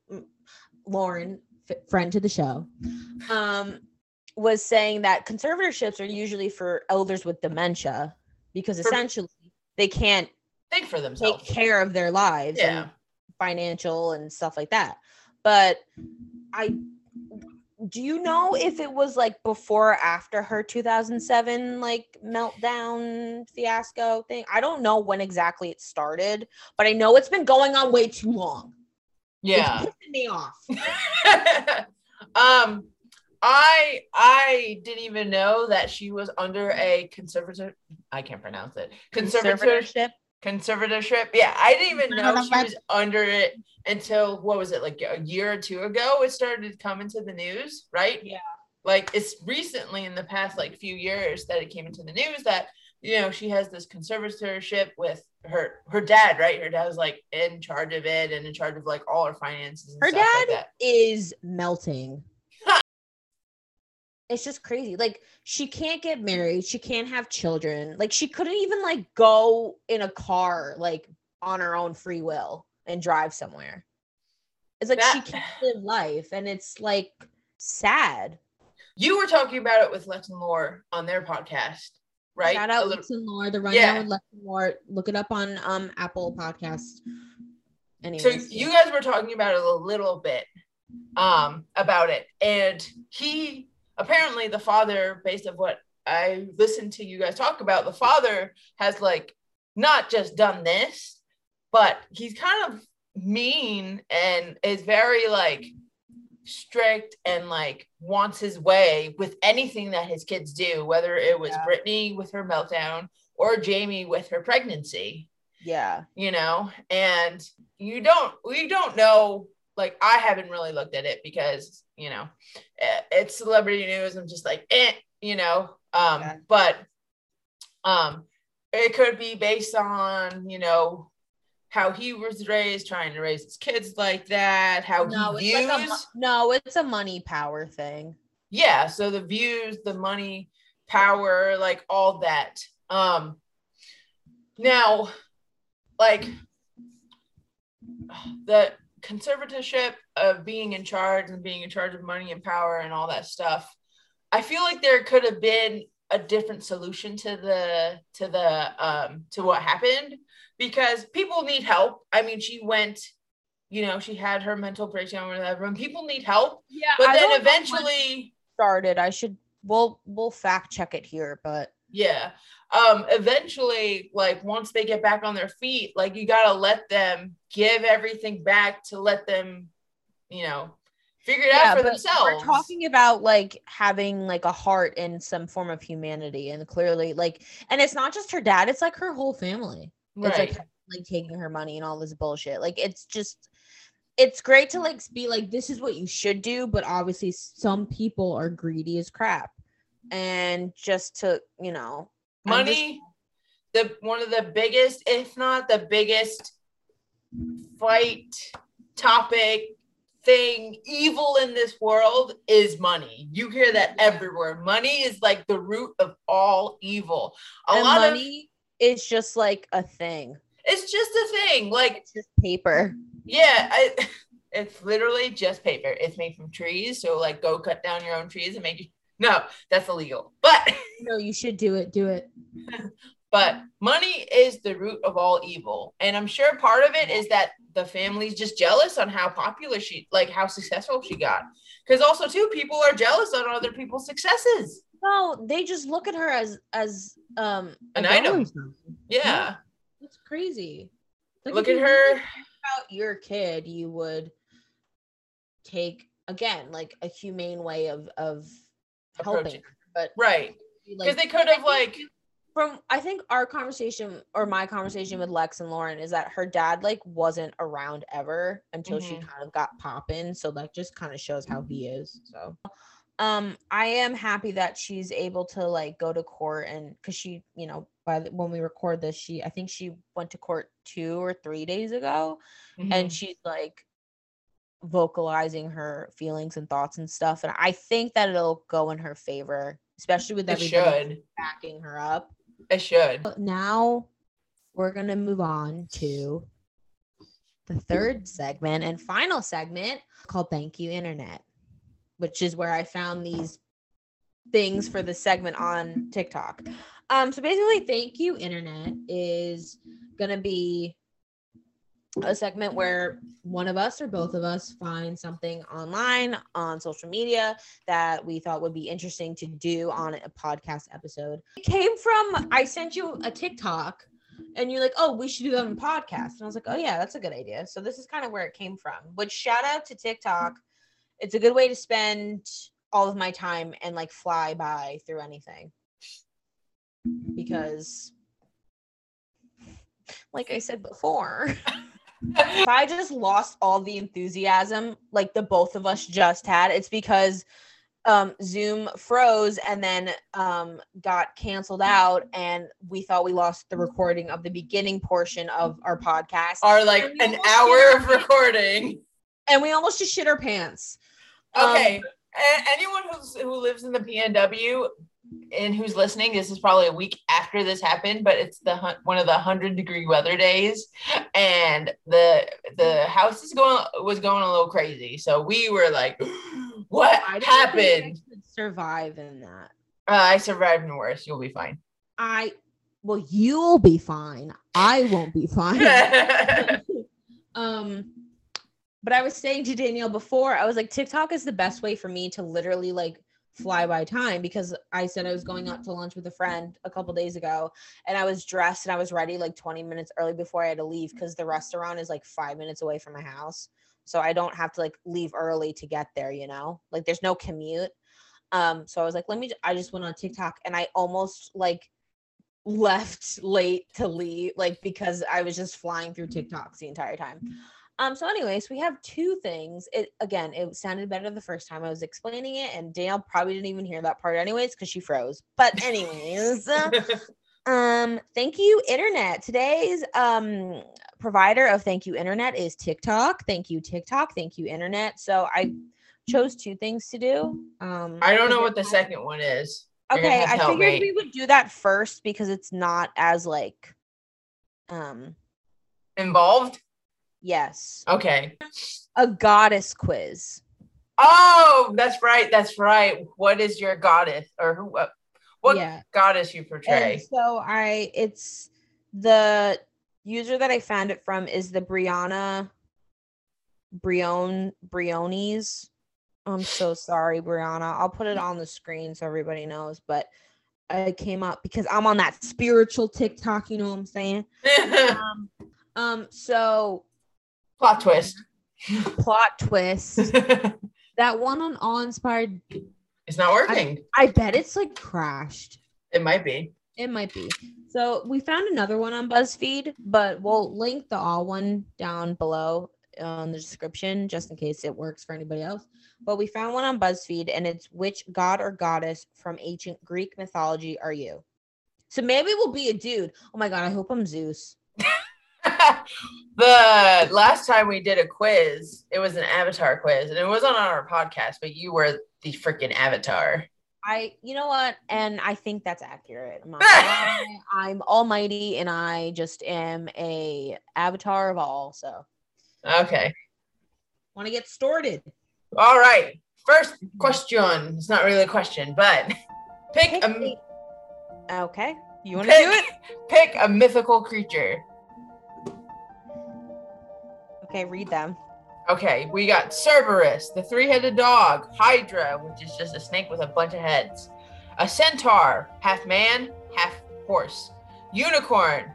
Lauren, friend to the show, um, was saying that conservatorships are usually for elders with dementia because essentially they can't think for themselves, take care of their lives, yeah, and financial and stuff like that. But I do you know if it was like before or after her 2007 like meltdown fiasco thing? I don't know when exactly it started, but I know it's been going on way too long. Yeah. It's pissing me off. um I I didn't even know that she was under a conservative I can't pronounce it. Conservatorship. Conservatorship. Yeah, I didn't even know she was under it until what was it like a year or two ago it started coming to the news, right? Yeah. Like it's recently in the past like few years that it came into the news that you know she has this conservatorship with her her dad right her dad was like in charge of it and in charge of like all her finances her dad like is melting it's just crazy like she can't get married she can't have children like she couldn't even like go in a car like on her own free will and drive somewhere it's like that, she can't live life and it's like sad you were talking about it with Lex and Laura on their podcast right? Shout out Lex and Laura, the rundown yeah. with Lex and Laura. Look it up on um Apple Podcast. Anyways, so you guys were talking about it a little bit um about it, and he apparently the father, based of what I listened to you guys talk about, the father has like not just done this, but he's kind of mean and is very like strict and like wants his way with anything that his kids do, whether it was yeah. Britney with her meltdown or Jamie with her pregnancy. Yeah. You know, and you don't, we don't know. Like, I haven't really looked at it because, you know, it's celebrity news. I'm just like, eh, you know, um, yeah. but um, it could be based on, you know, how he was raised, trying to raise his kids like that, how no, he views. Like no, it's a money power thing. Yeah, so the views, the money, power, like all that. Um now, like the conservatorship of being in charge and being in charge of money and power and all that stuff. I feel like there could have been a different solution to the to the um to what happened because people need help. I mean, she went, you know, she had her mental breakdown or whatever, and people need help. Yeah, but I then eventually started. I should we'll we'll fact check it here, but yeah. Um, eventually, like once they get back on their feet, like you gotta let them give everything back to let them, you know, figure it yeah, out for themselves. We're talking about like having like a heart and some form of humanity, and clearly, like, and it's not just her dad; it's like her whole family. Right. It's like like taking her money and all this bullshit. Like it's just it's great to like be like this is what you should do, but obviously some people are greedy as crap. And just to, you know, money just- the one of the biggest if not the biggest fight topic thing evil in this world is money. You hear that everywhere. Money is like the root of all evil. A and lot money it's just like a thing. It's just a thing. Like it's just paper. Yeah, I, it's literally just paper. It's made from trees. So like go cut down your own trees and make it. No, that's illegal. But no, you should do it. Do it. but money is the root of all evil. And I'm sure part of it is that the family's just jealous on how popular she, like how successful she got. Because also, too, people are jealous on other people's successes. No, they just look at her as as um An item. Yeah. It's crazy. Like, Look at her. About your kid, you would take again like a humane way of of helping, but Right. Because like they could have, like, from I think our conversation or my conversation with Lex and Lauren is that her dad like wasn't around ever until she Mhm. kind of got popping. So that just kind of shows how he is. So um I am happy that she's able to like go to court and because she, you know, by the, when we record this, she I think she went to court two or three days ago mhm. and she's like vocalizing her feelings and thoughts and stuff. And I think that it'll go in her favor, especially with it everybody should. backing her up. It should. But now we're gonna move on to the third segment and final segment called Thank You Internet, which is where I found these things for the segment on TikTok. Um, so basically, Thank You Internet is gonna be a segment where one of us or both of us find something online on social media that we thought would be interesting to do on a podcast episode. It came from I sent you a TikTok and you're like, oh, we should do that on podcast. And I was like, oh yeah, that's a good idea. So this is kind of where it came from. Which shout out to TikTok. It's a good way to spend all of my time and like fly by through anything. Because like I said before, if I just lost all the enthusiasm like the both of us just had, it's because um Zoom froze and then um got canceled out and we thought we lost the recording of the beginning portion of our podcast Are like an hour of recording. and we almost just shit our pants. Um, Okay. A- anyone who's who lives in the PNW and who's listening, this is probably a week after this happened, but it's the one of the hundred degree weather days, and the the house is going was going a little crazy. So we were like, "What I think I happened?" survive in that. Uh, I survived and worse. You'll be fine. I well, you'll be fine. I won't be fine. um but i was saying to danielle before i was like tiktok is the best way for me to literally like fly by time because i said i was going out to lunch with a friend a couple days ago and i was dressed and i was ready like 20 minutes early before i had to leave because the restaurant is like five minutes away from my house. So i don't have to like leave early to get there you know? Like there's no commute. Um so i was like let me i just went on tiktok and i almost like left late to leave like because i was just flying through tiktoks the entire time um so anyways we have two things. It again it sounded better the first time i was explaining it and danielle probably didn't even hear that part anyways because she froze. But anyways um thank you internet. Today's um provider of thank you internet is tiktok. Thank you tiktok. Thank you internet. So i chose two things to do. Um I don't know what the second one is. Okay, I figured me. we would do that first because it's not as like um Involved? Yes, Okay. a goddess quiz. Oh, that's right. That's right. What is your goddess or who? What, what yeah. goddess you portray? And so I it's the user that I found it from is the Brianna Brion Briones. I'm so sorry, Brianna. I'll put it on the screen so everybody knows, but I came up because I'm on that spiritual TikTok, you know what I'm saying? Um, um so Plot twist. plot twist. that one on All Inspired, it's not working. I bet it's like crashed. it might be. It might be. So we found another one on BuzzFeed, but we'll link the all one down below uh, on the description just in case it works for anybody else. But we found one on BuzzFeed and it's which god or goddess from ancient Greek mythology are you? So maybe we'll be a dude. Oh my god, I hope I'm Zeus. the last time we did a quiz, it was an avatar quiz, and it wasn't on our podcast, but you were the freaking avatar. I, you know what? And I think that's accurate. I'm, not gonna lie. I'm almighty and I just am a avatar of all. So Okay. want to get started. All right. First mm-hmm. question. It's not really a question, but pick a- Okay. You want to do it? pick a mythical creature. Okay, read them. Okay, we got Cerberus, the three-headed dog, Hydra, which is just a snake with a bunch of heads, a centaur, half man, half horse, unicorn,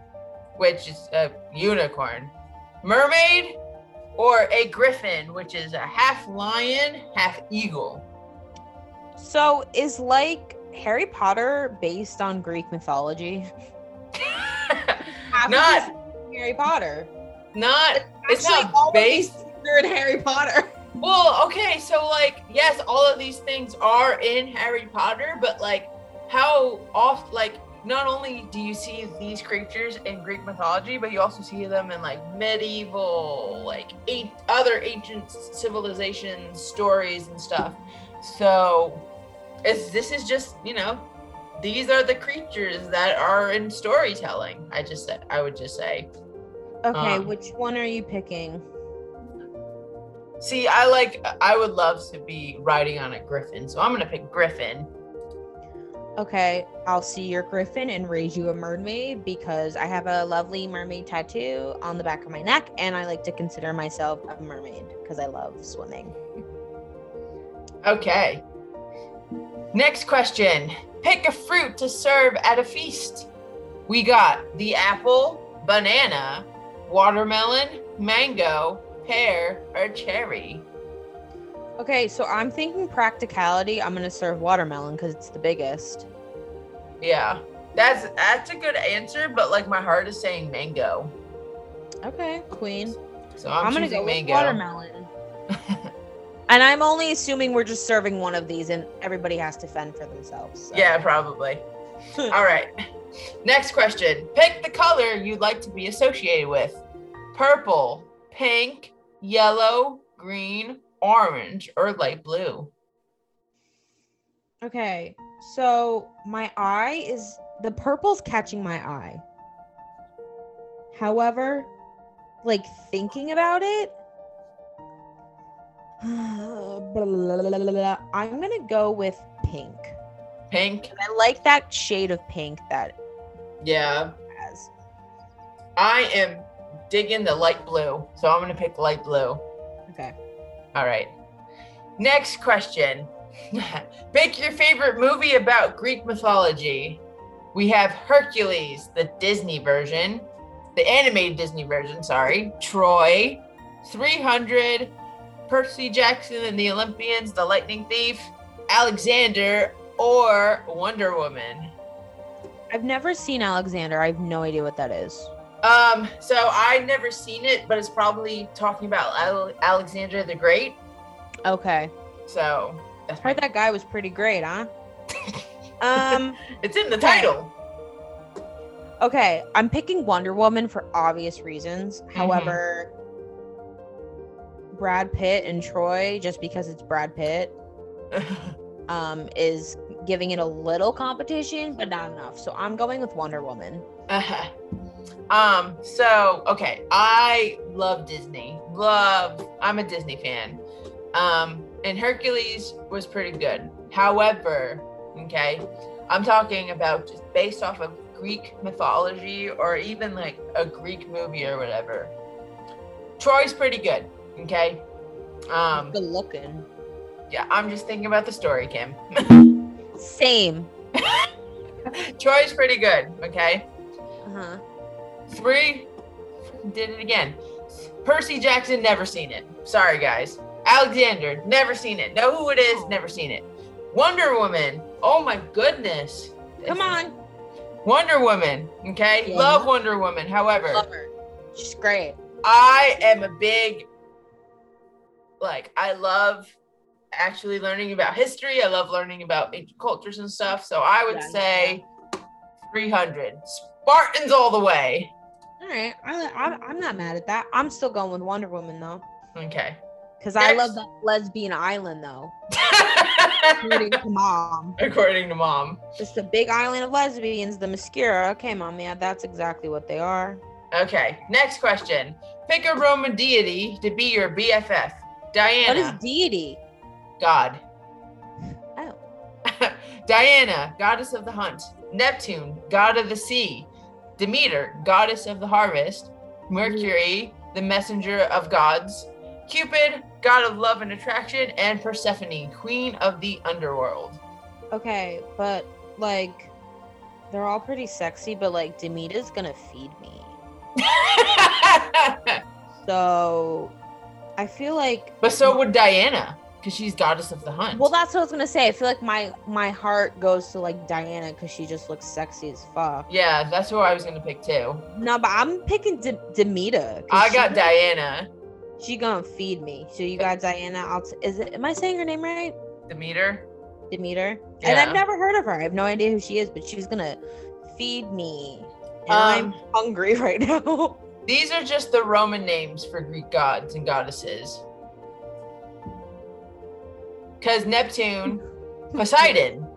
which is a unicorn, mermaid, or a griffin, which is a half lion, half eagle. So is like Harry Potter based on Greek mythology? Not, Harry Potter. Not. It's not of based. in Harry Potter. Well, okay, so like, yes, all of these things are in Harry Potter, but like, how oft, like, not only do you see these creatures in Greek mythology, but you also see them in like medieval, like eight other ancient civilizations, stories and stuff. So, it's this is just you know, these are the creatures that are in storytelling. I just said, I would just say. Okay, Um, which one are you picking? See, I like, I would love to be riding on a griffin, so I'm gonna pick griffin. Okay, I'll see your griffin and raise you a mermaid because I have a lovely mermaid tattoo on the back of my neck, and I like to consider myself a mermaid because I love swimming. Okay. Next question. Pick a fruit to serve at a feast. We got the apple, banana, watermelon, mango, pear, or cherry. Okay, so I'm thinking practicality. I'm gonna serve watermelon because it's the biggest. Yeah. That's that's a good answer, but like my heart is saying mango. Okay, queen. So I'm, I'm, gonna go with mango. watermelon. and I'm only assuming we're just serving one of these, and everybody has to fend for themselves. so. Yeah, probably. All right. Next question. Pick the color you'd like to be associated with purple, pink, yellow, green, orange, or light blue. Okay, so my eye is the purple's catching my eye. However, like thinking about it, I'm gonna go with pink. Pink. I like that shade of pink that Yeah. has. I am digging the light blue. So I'm going to pick light blue. Okay. All right. Next question. Pick your favorite movie about Greek mythology. We have Hercules, the Disney version, the animated Disney version, sorry, Troy, 300, Percy Jackson and the Olympians, The Lightning Thief, Alexander, or Wonder Woman. I've never seen Alexander. I have no idea what that is. Um, so I've never seen it, but it's probably talking about Ale- Alexander the Great. Okay. So that's Heard that guy was pretty great, huh? um. It's in the title. Okay, I'm picking Wonder Woman for obvious reasons. However, Brad Pitt and Troy, just because it's Brad Pitt, um, is giving it a little competition, but not enough. So I'm going with Wonder Woman. Uh-huh. Um, so okay, I love Disney. Love I'm a Disney fan. Um, and Hercules was pretty good. However, okay, I'm talking about just based off of Greek mythology or even like a Greek movie or whatever. Troy's pretty good, okay? Um, Good looking. yeah, I'm just thinking about the story, Kim. Same. Troy's pretty good, okay? Uh-huh. Three, did it again. Percy Jackson, never seen it. Sorry, guys. Alexander, never seen it. Know who it is, never seen it. Wonder Woman, oh my goodness. Come on. Wonder Woman, okay? Yeah. Love Wonder Woman. However, Love her. She's great. I am a big, like, I love actually learning about history. I love learning about ancient cultures and stuff. So I would Yeah, say 300. Spartans all the way. All right. I, I'm, I'm not mad at that. I'm still going with Wonder Woman, though. Okay. Because I love that lesbian island, though. According to mom. According to mom. It's the big island of lesbians, Themyscira. Okay, mom, yeah, that's exactly what they are. Okay, next question. Pick a Roman deity to be your BFF. Diana. What is deity? God. Oh. Diana, goddess of the hunt. Neptune, god of the sea, Demeter, goddess of the harvest, Mercury, the messenger of gods, Cupid, god of love and attraction, and Persephone, queen of the underworld. Okay, but like they're all pretty sexy, but like Demeter's gonna feed me. So I feel like but so would Diana, because she's goddess of the hunt. well that's what I was gonna say. I feel like my my heart goes to like Diana because she just looks sexy as fuck. yeah, that's who I was gonna pick too. No, but I'm picking De- Demeter. I she- got Diana. She gonna feed me. So you got Diana. I'll t- is it? Am I saying her name right? Demeter. Demeter. Yeah. And I've never heard of her. I have no idea who she is, but she's gonna feed me. And Um, I'm hungry right now. These are just the Roman names for Greek gods and goddesses. Because Neptune, Poseidon,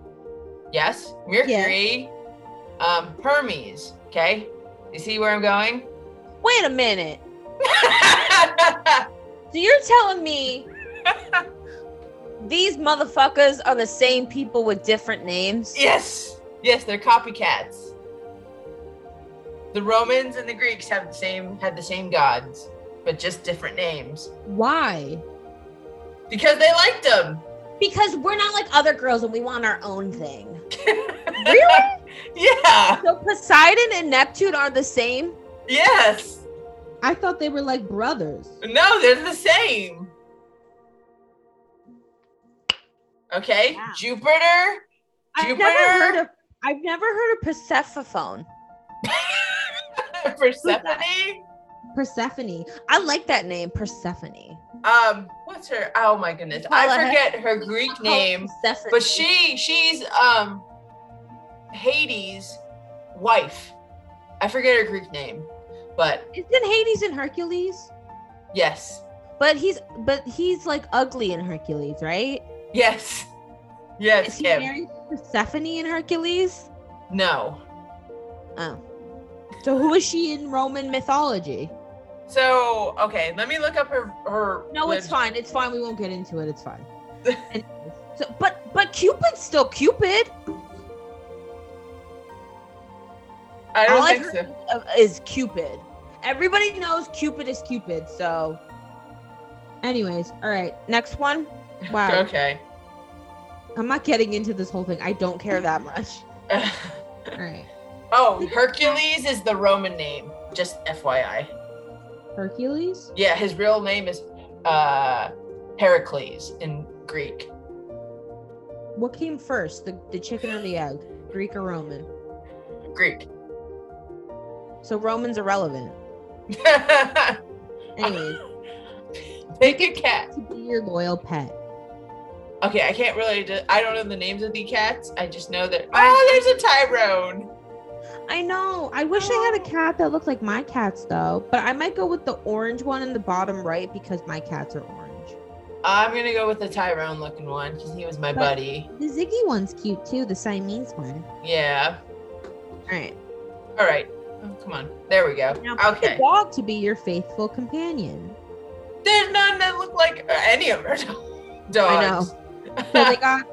yes, Mercury, um, Hermes. Okay, you see where I'm going? Wait a minute. So you're telling me these motherfuckers are the same people with different names? yes, yes, they're copycats. The Romans and the Greeks have the same had the same gods, but just different names Why? because they liked them. Because we're not like other girls and we want our own thing. Really? Yeah. So Poseidon and Neptune are the same? Yes. I thought they were like brothers. No, they're the same. Okay, Wow. Jupiter. I've Jupiter. never heard of I've never heard of Persephone. Persephone. Persephone. I like that name, Persephone. Um, what's her? Oh my goodness, I Call her- forget her Greek name, but she she's um Hades' wife. I forget her Greek name, but isn't Hades in Hercules? yes, But he's but he's like ugly in Hercules, right? yes, yes, Is he married to Persephone in Hercules? No. Oh. So who is she in Roman mythology? So okay, let me look up her her. No, it's fine. It's fine. We won't get into it. It's fine. So, but but Cupid's still Cupid. I don't All I've think heard so. is Cupid. Everybody knows Cupid is Cupid. So, anyways, all right. Next one. Wow. Okay. I'm not getting into this whole thing. I don't care that much. All right. oh, Hercules is the Roman name. Just FYI. Hercules. Yeah, his real name is uh Heracles in Greek. What came first, the, the chicken or the egg? Greek or Roman? Greek. So Roman's irrelevant. Anyways, Pick a cat. to be your loyal pet. Okay, I can't really. Do, I don't know the names of the cats. I just know that. Oh, there's a Tyrone. I know. I wish I had a cat that looked like my cats though, but I might go with the orange one in the bottom right because my cats are orange. I'm gonna go with the Tyrone looking one because he was my But- buddy. The Ziggy one's cute too, the Siamese one. Yeah. All right. All right. Oh, come on. There we go. Now Okay. a dog to be your faithful companion. There's none that look like uh, any of our dogs. know. So they got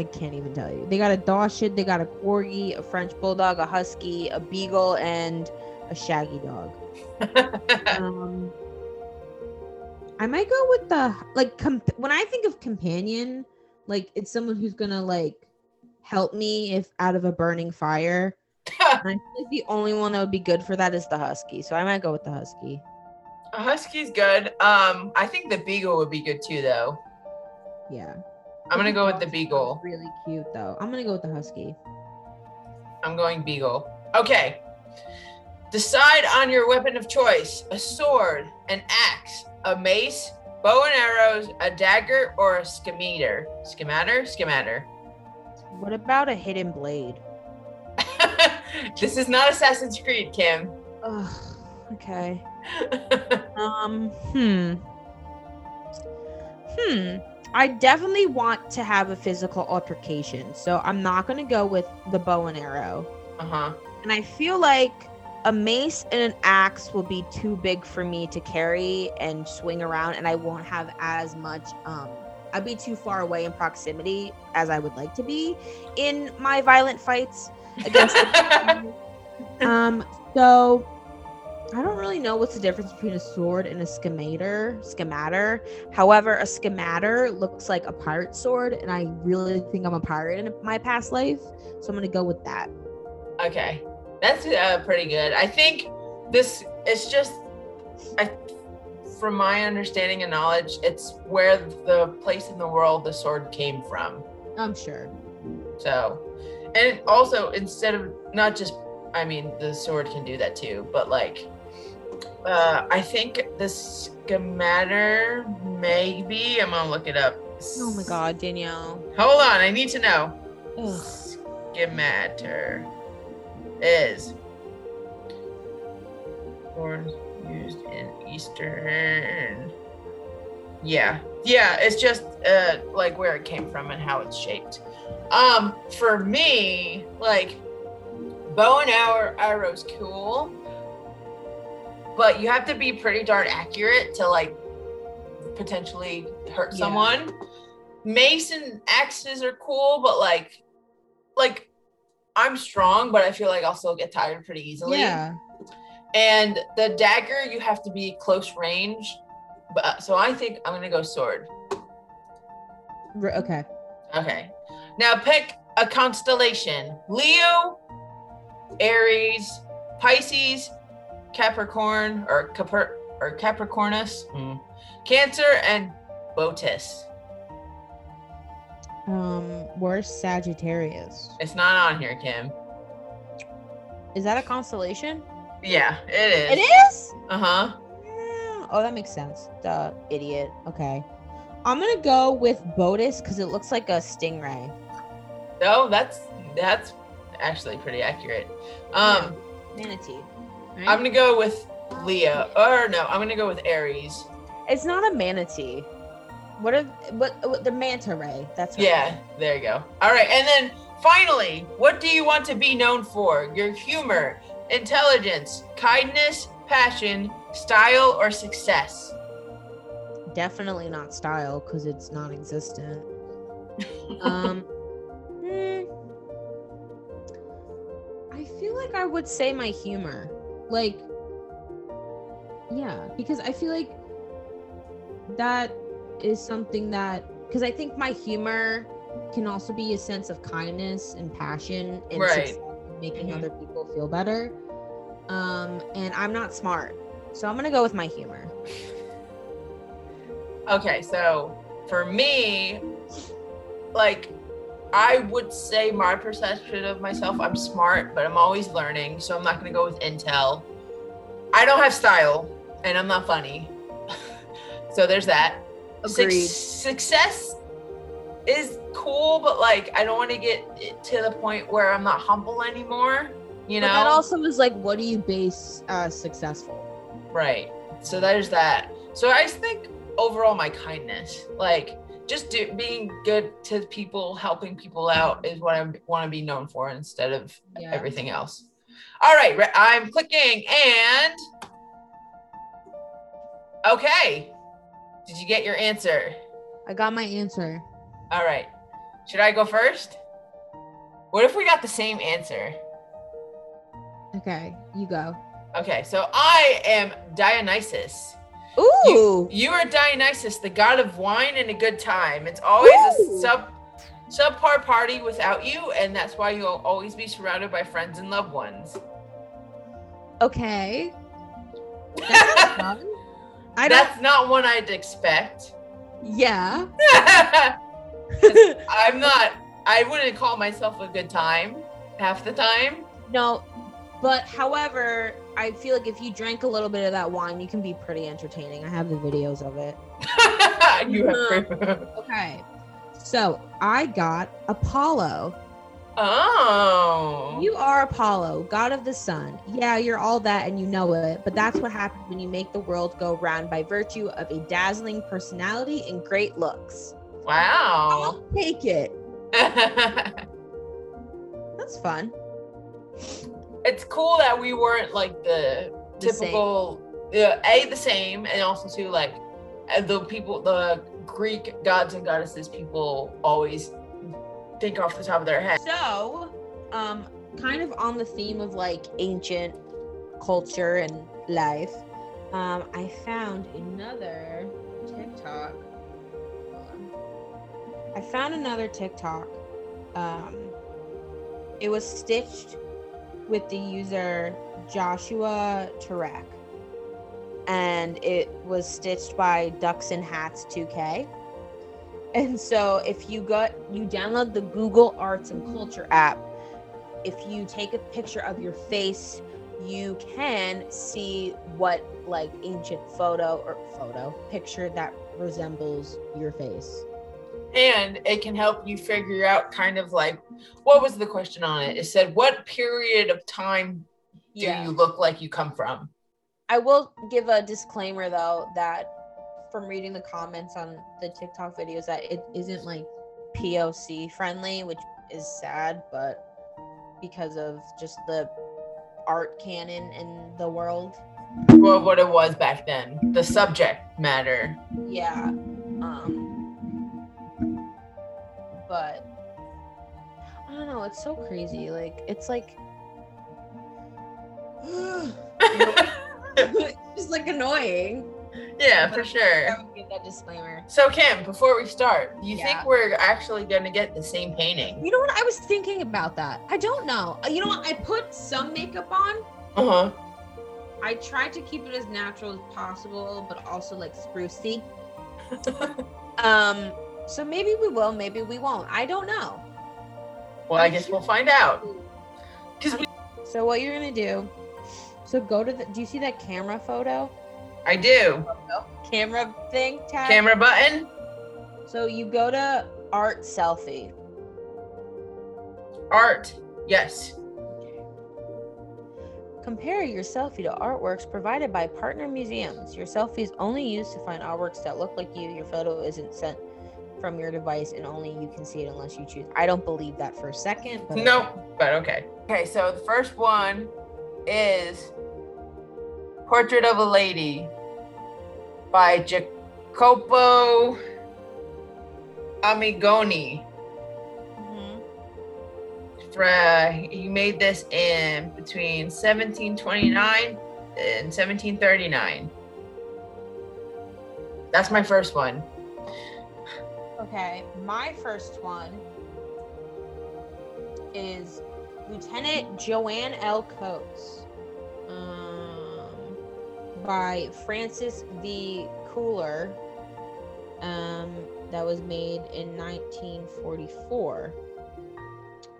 I can't even tell you. They got a Dachshund, they got a Corgi, a French Bulldog, a Husky, a Beagle, and a Shaggy dog. um I might go with the like comp- when I think of companion, like it's someone who's gonna like help me if out of a burning fire. I feel like the only one that would be good for that is the husky. So I might go with the husky. A husky's good. Um, I think the beagle would be good too, though. Yeah. I'm gonna go with the beagle. Really cute though. I'm gonna go with the husky. I'm going beagle. Okay. Decide on your weapon of choice: a sword, an axe, a mace, bow and arrows, a dagger, or a scimitar. Scimitar? Scimitar. What about a hidden blade? this is not Assassin's Creed, Kim. Ugh. Okay. Um. Hmm. Hmm. I definitely want to have a physical altercation, so I'm not gonna go with the bow and arrow. uh huh. And I feel like a mace and an axe will be too big for me to carry and swing around, and I won't have as much um I'd be too far away in proximity as I would like to be in my violent fights against. the- um. So I don't really know what's the difference between a sword and a schemater. Schematter. However, a schematter looks like a pirate sword, and I really think I'm a pirate in my past life, so I'm gonna go with that. Okay, that's uh, pretty good. I think this it's just, I, from my understanding and knowledge, it's where the place in the world the sword came from. I'm sure. So, and also instead of not just, I mean, the sword can do that too, but like, uh, I think the schematter maybe I'm gonna look it up. Oh my god, Danielle. Hold on, I need to know. Ugh. Schematter is horns used in Eastern. Yeah, yeah, it's just uh like where it came from and how it's shaped. Um, for me, like bow and arrow arrow's cool, but you have to be pretty darn accurate to like potentially hurt Yeah. someone. Mace and axes are cool, but like, like I'm strong, but I feel like I'll still get tired pretty easily. Yeah. And the dagger, you have to be close range. But uh, so I think I'm gonna go sword. Okay. Okay. Now pick a constellation: Leo, Aries, Pisces, Capricorn, or Capri- or Capricornus, mm, Cancer, and Botus. Um, where's Sagittarius? It's not on here, Kim. Is that a constellation? Yeah, it is. It is. Uh huh. Oh, that makes sense. Duh, idiot. Okay. I'm gonna go with Botus because it looks like a stingray. Oh, that's that's actually pretty accurate. Um, Manatee. Right? I'm gonna go with Leo. Or no, I'm gonna go with Aries. It's not a manatee. What are what, what the manta ray? That's right. Yeah, there you go. All right, and then finally, what do you want to be known for? Your humor, intelligence, kindness, passion, style, or success? Definitely not style because it's non-existent. um, hmm, I feel like I would say my humor, like, yeah, because I feel like that is something that because I think my humor can also be a sense of kindness and passion and Right. making Mhm. other people feel better. Um, and I'm not smart, so I'm gonna go with my humor. Okay, so for me, like, I would say my perception of myself, I'm smart, but I'm always learning, so I'm not gonna go with intel. I don't have style, and I'm not funny. so there's that. Agreed. success is cool, but like I don't want to get to the point where I'm not humble anymore. You know, But that also is like, what do you base uh, successful? right? So there's that. So I think overall, my kindness, like just do, being good to people, helping people out, is what I want to be known for instead of Yeah. everything else. All right, I'm clicking and okay. Did you get your answer? I got my answer. All right. Should I go first? What if we got the same answer? Okay, you go. Okay, so I am Dionysus. Ooh. You are Dionysus, the god of wine and a good time. It's always a sub subpar party without you, and that's why you'll always be surrounded by friends and loved ones. Okay. That's fun. I don't. That's not one I'd expect. Yeah. I'm not. I wouldn't call myself a good time half the time. no, but however, I feel like if you drank a little bit of that wine, you can be pretty entertaining. I have the videos of it. you have um, proof. Okay. So I got Apollo. Oh. You are Apollo, god of the sun. Yeah, you're all that and you know it, but that's what happens when you make the world go round by virtue of a dazzling personality and great looks. wow. I'll take it. That's fun. It's cool that we weren't like the, The typical yeah, a the same and also too like uh, the people the Greek gods and goddesses people always think off the top of their head. So, um, kind of on the theme of like ancient culture and life, um, I found another TikTok. I found another TikTok. Um, it was stitched with the user Joshua Turek. And it was stitched by Ducks and Hats 2K. And so if you got you download the Google Arts and Culture app, if you take a picture of your face, you can see what like ancient photo or photo picture that resembles your face. And it can help you figure out kind of like what was the question on it? It said, What period of time do you look like you come from? I will give a disclaimer though that from reading the comments on the TikTok videos that it isn't like POC friendly, which is sad, but because of just the art canon in the world. Well, what it was back then, the subject matter. Yeah. Um but I don't know, it's so crazy. Like it's like it's just like annoying. Yeah, for sure. I would give that disclaimer. So, Kim, before we start, do you Yeah. think we're actually going to get the same painting? You know what? I was thinking about that. I don't know. Uh, You know what? I put some makeup on. Uh huh. I tried to keep it as natural as possible, but also like sprucey. um, so maybe we will, maybe we won't. I don't know. Well, I guess we'll find out. Because we, So what you're gonna do? So go to the. Do you see that camera photo? I do. Camera thing tab. Camera button. So you go to art selfie. Art. Yes. Compare your selfie to artworks provided by partner museums. Your selfie is only used to find artworks that look like you. Your photo isn't sent from your device and only you can see it unless you choose. I don't believe that for a second. But No, but okay. Okay, so the first one is Portrait of a Lady by Jacopo Amigoni. Mhm. Fra- he made this in between 1729 and 1739. That's my first one. Okay, my first one is Lieutenant Joanne L. Coates um, by Francis V. Cooler. Um, that was made in 1944.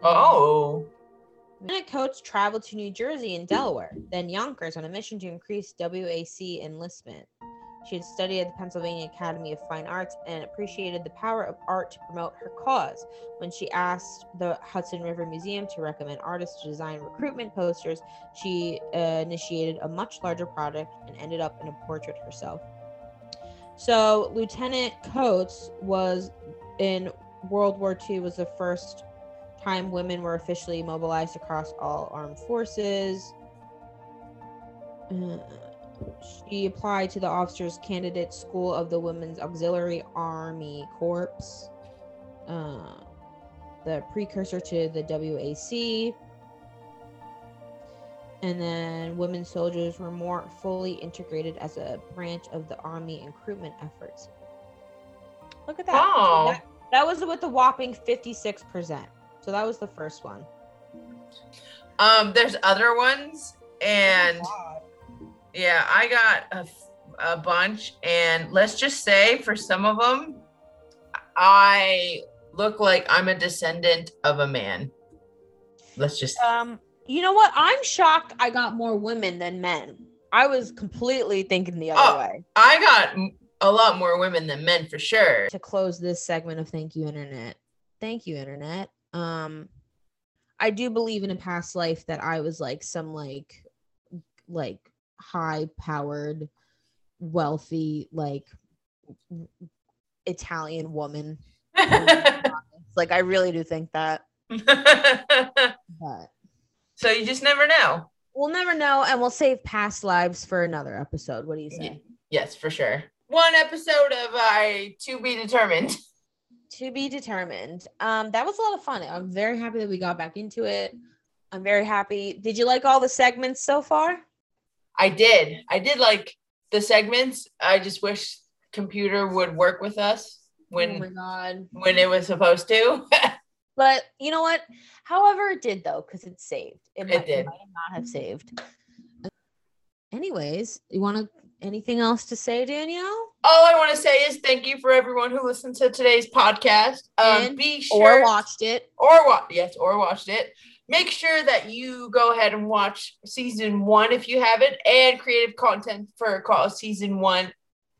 Oh, Lieutenant Coates traveled to New Jersey and Delaware, then Yonkers on a mission to increase WAC enlistment. She had studied at the Pennsylvania Academy of Fine Arts and appreciated the power of art to promote her cause. When she asked the Hudson River Museum to recommend artists to design recruitment posters, she uh, initiated a much larger project and ended up in a portrait herself. So, Lieutenant Coates was in World War II was the first time women were officially mobilized across all armed forces. Uh, she applied to the officers candidate school of the women's auxiliary army corps uh, the precursor to the wac and then women soldiers were more fully integrated as a branch of the army recruitment efforts. Look at that. Wow. that, that was with a whopping 56% so that was the first one. Um, there's other ones, and God. Yeah, I got a, a bunch, and let's just say for some of them, I look like I'm a descendant of a man. Let's just Um, you know what? I'm shocked I got more women than men. I was completely thinking the other Oh. way. I got a lot more women than men for sure. To close this segment of Thank You Internet. Thank you, Internet. Um I do believe in a past life that I was like some like like high powered, wealthy, like Italian woman. Like I really do think that. But so you just never know. we'll never know and we'll save past lives for another episode. What do you say? Yes, for sure. one episode of I to be determined. To be determined. Um, that was a lot of fun. I'm very happy that we got back into it. I'm very happy. Did you like all the segments so far? I did. I did like the segments. I just wish computer would work with us when oh when it was supposed to. But you know what? However, it did though, because it saved. It, might, did. It might not have saved. Anyways, you want to anything else to say, Danielle? All I want to say is thank you for everyone who listened to today's podcast. Um, And- be sure Or watched it? or wa- yes, or watched it. Make sure that you go ahead and watch season one if you haven't, and creative content for call season one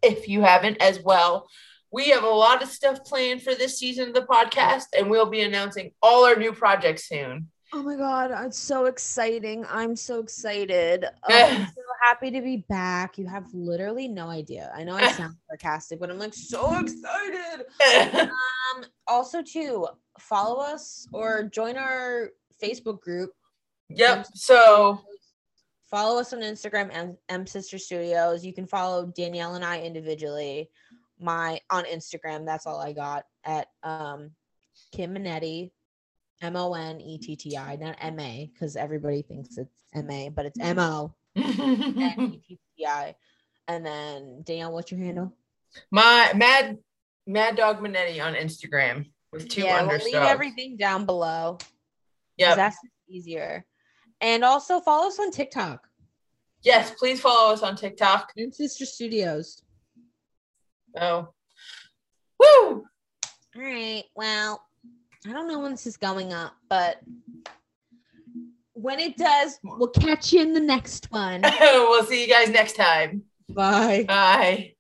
if you haven't as well. We have a lot of stuff planned for this season of the podcast, and we'll be announcing all our new projects soon. Oh my god, it's so exciting. I'm so excited. Oh, I'm so happy to be back. You have literally no idea. I know I sound sarcastic, but I'm like so excited. Um also too, follow us or join our Facebook group. yep. So follow us on Instagram M, M Sister Studios. You can follow Danielle and I individually. My on Instagram, that's all I got at um Kim Monetti, M O N E T T I, not M A, because everybody thinks it's M A, but it's M O N E T T I. And then Danielle, what's your handle? my Mad Mad Dog Monetti on Instagram with two yeah, we'll leave everything down below. Yep. That's easier. And also follow us on TikTok. Yes, please follow us on TikTok. M Sister Studios. Oh, woo! All right. Well, I don't know when this is going up, but when it does, we'll catch you in the next one. we'll see you guys next time. Bye. Bye.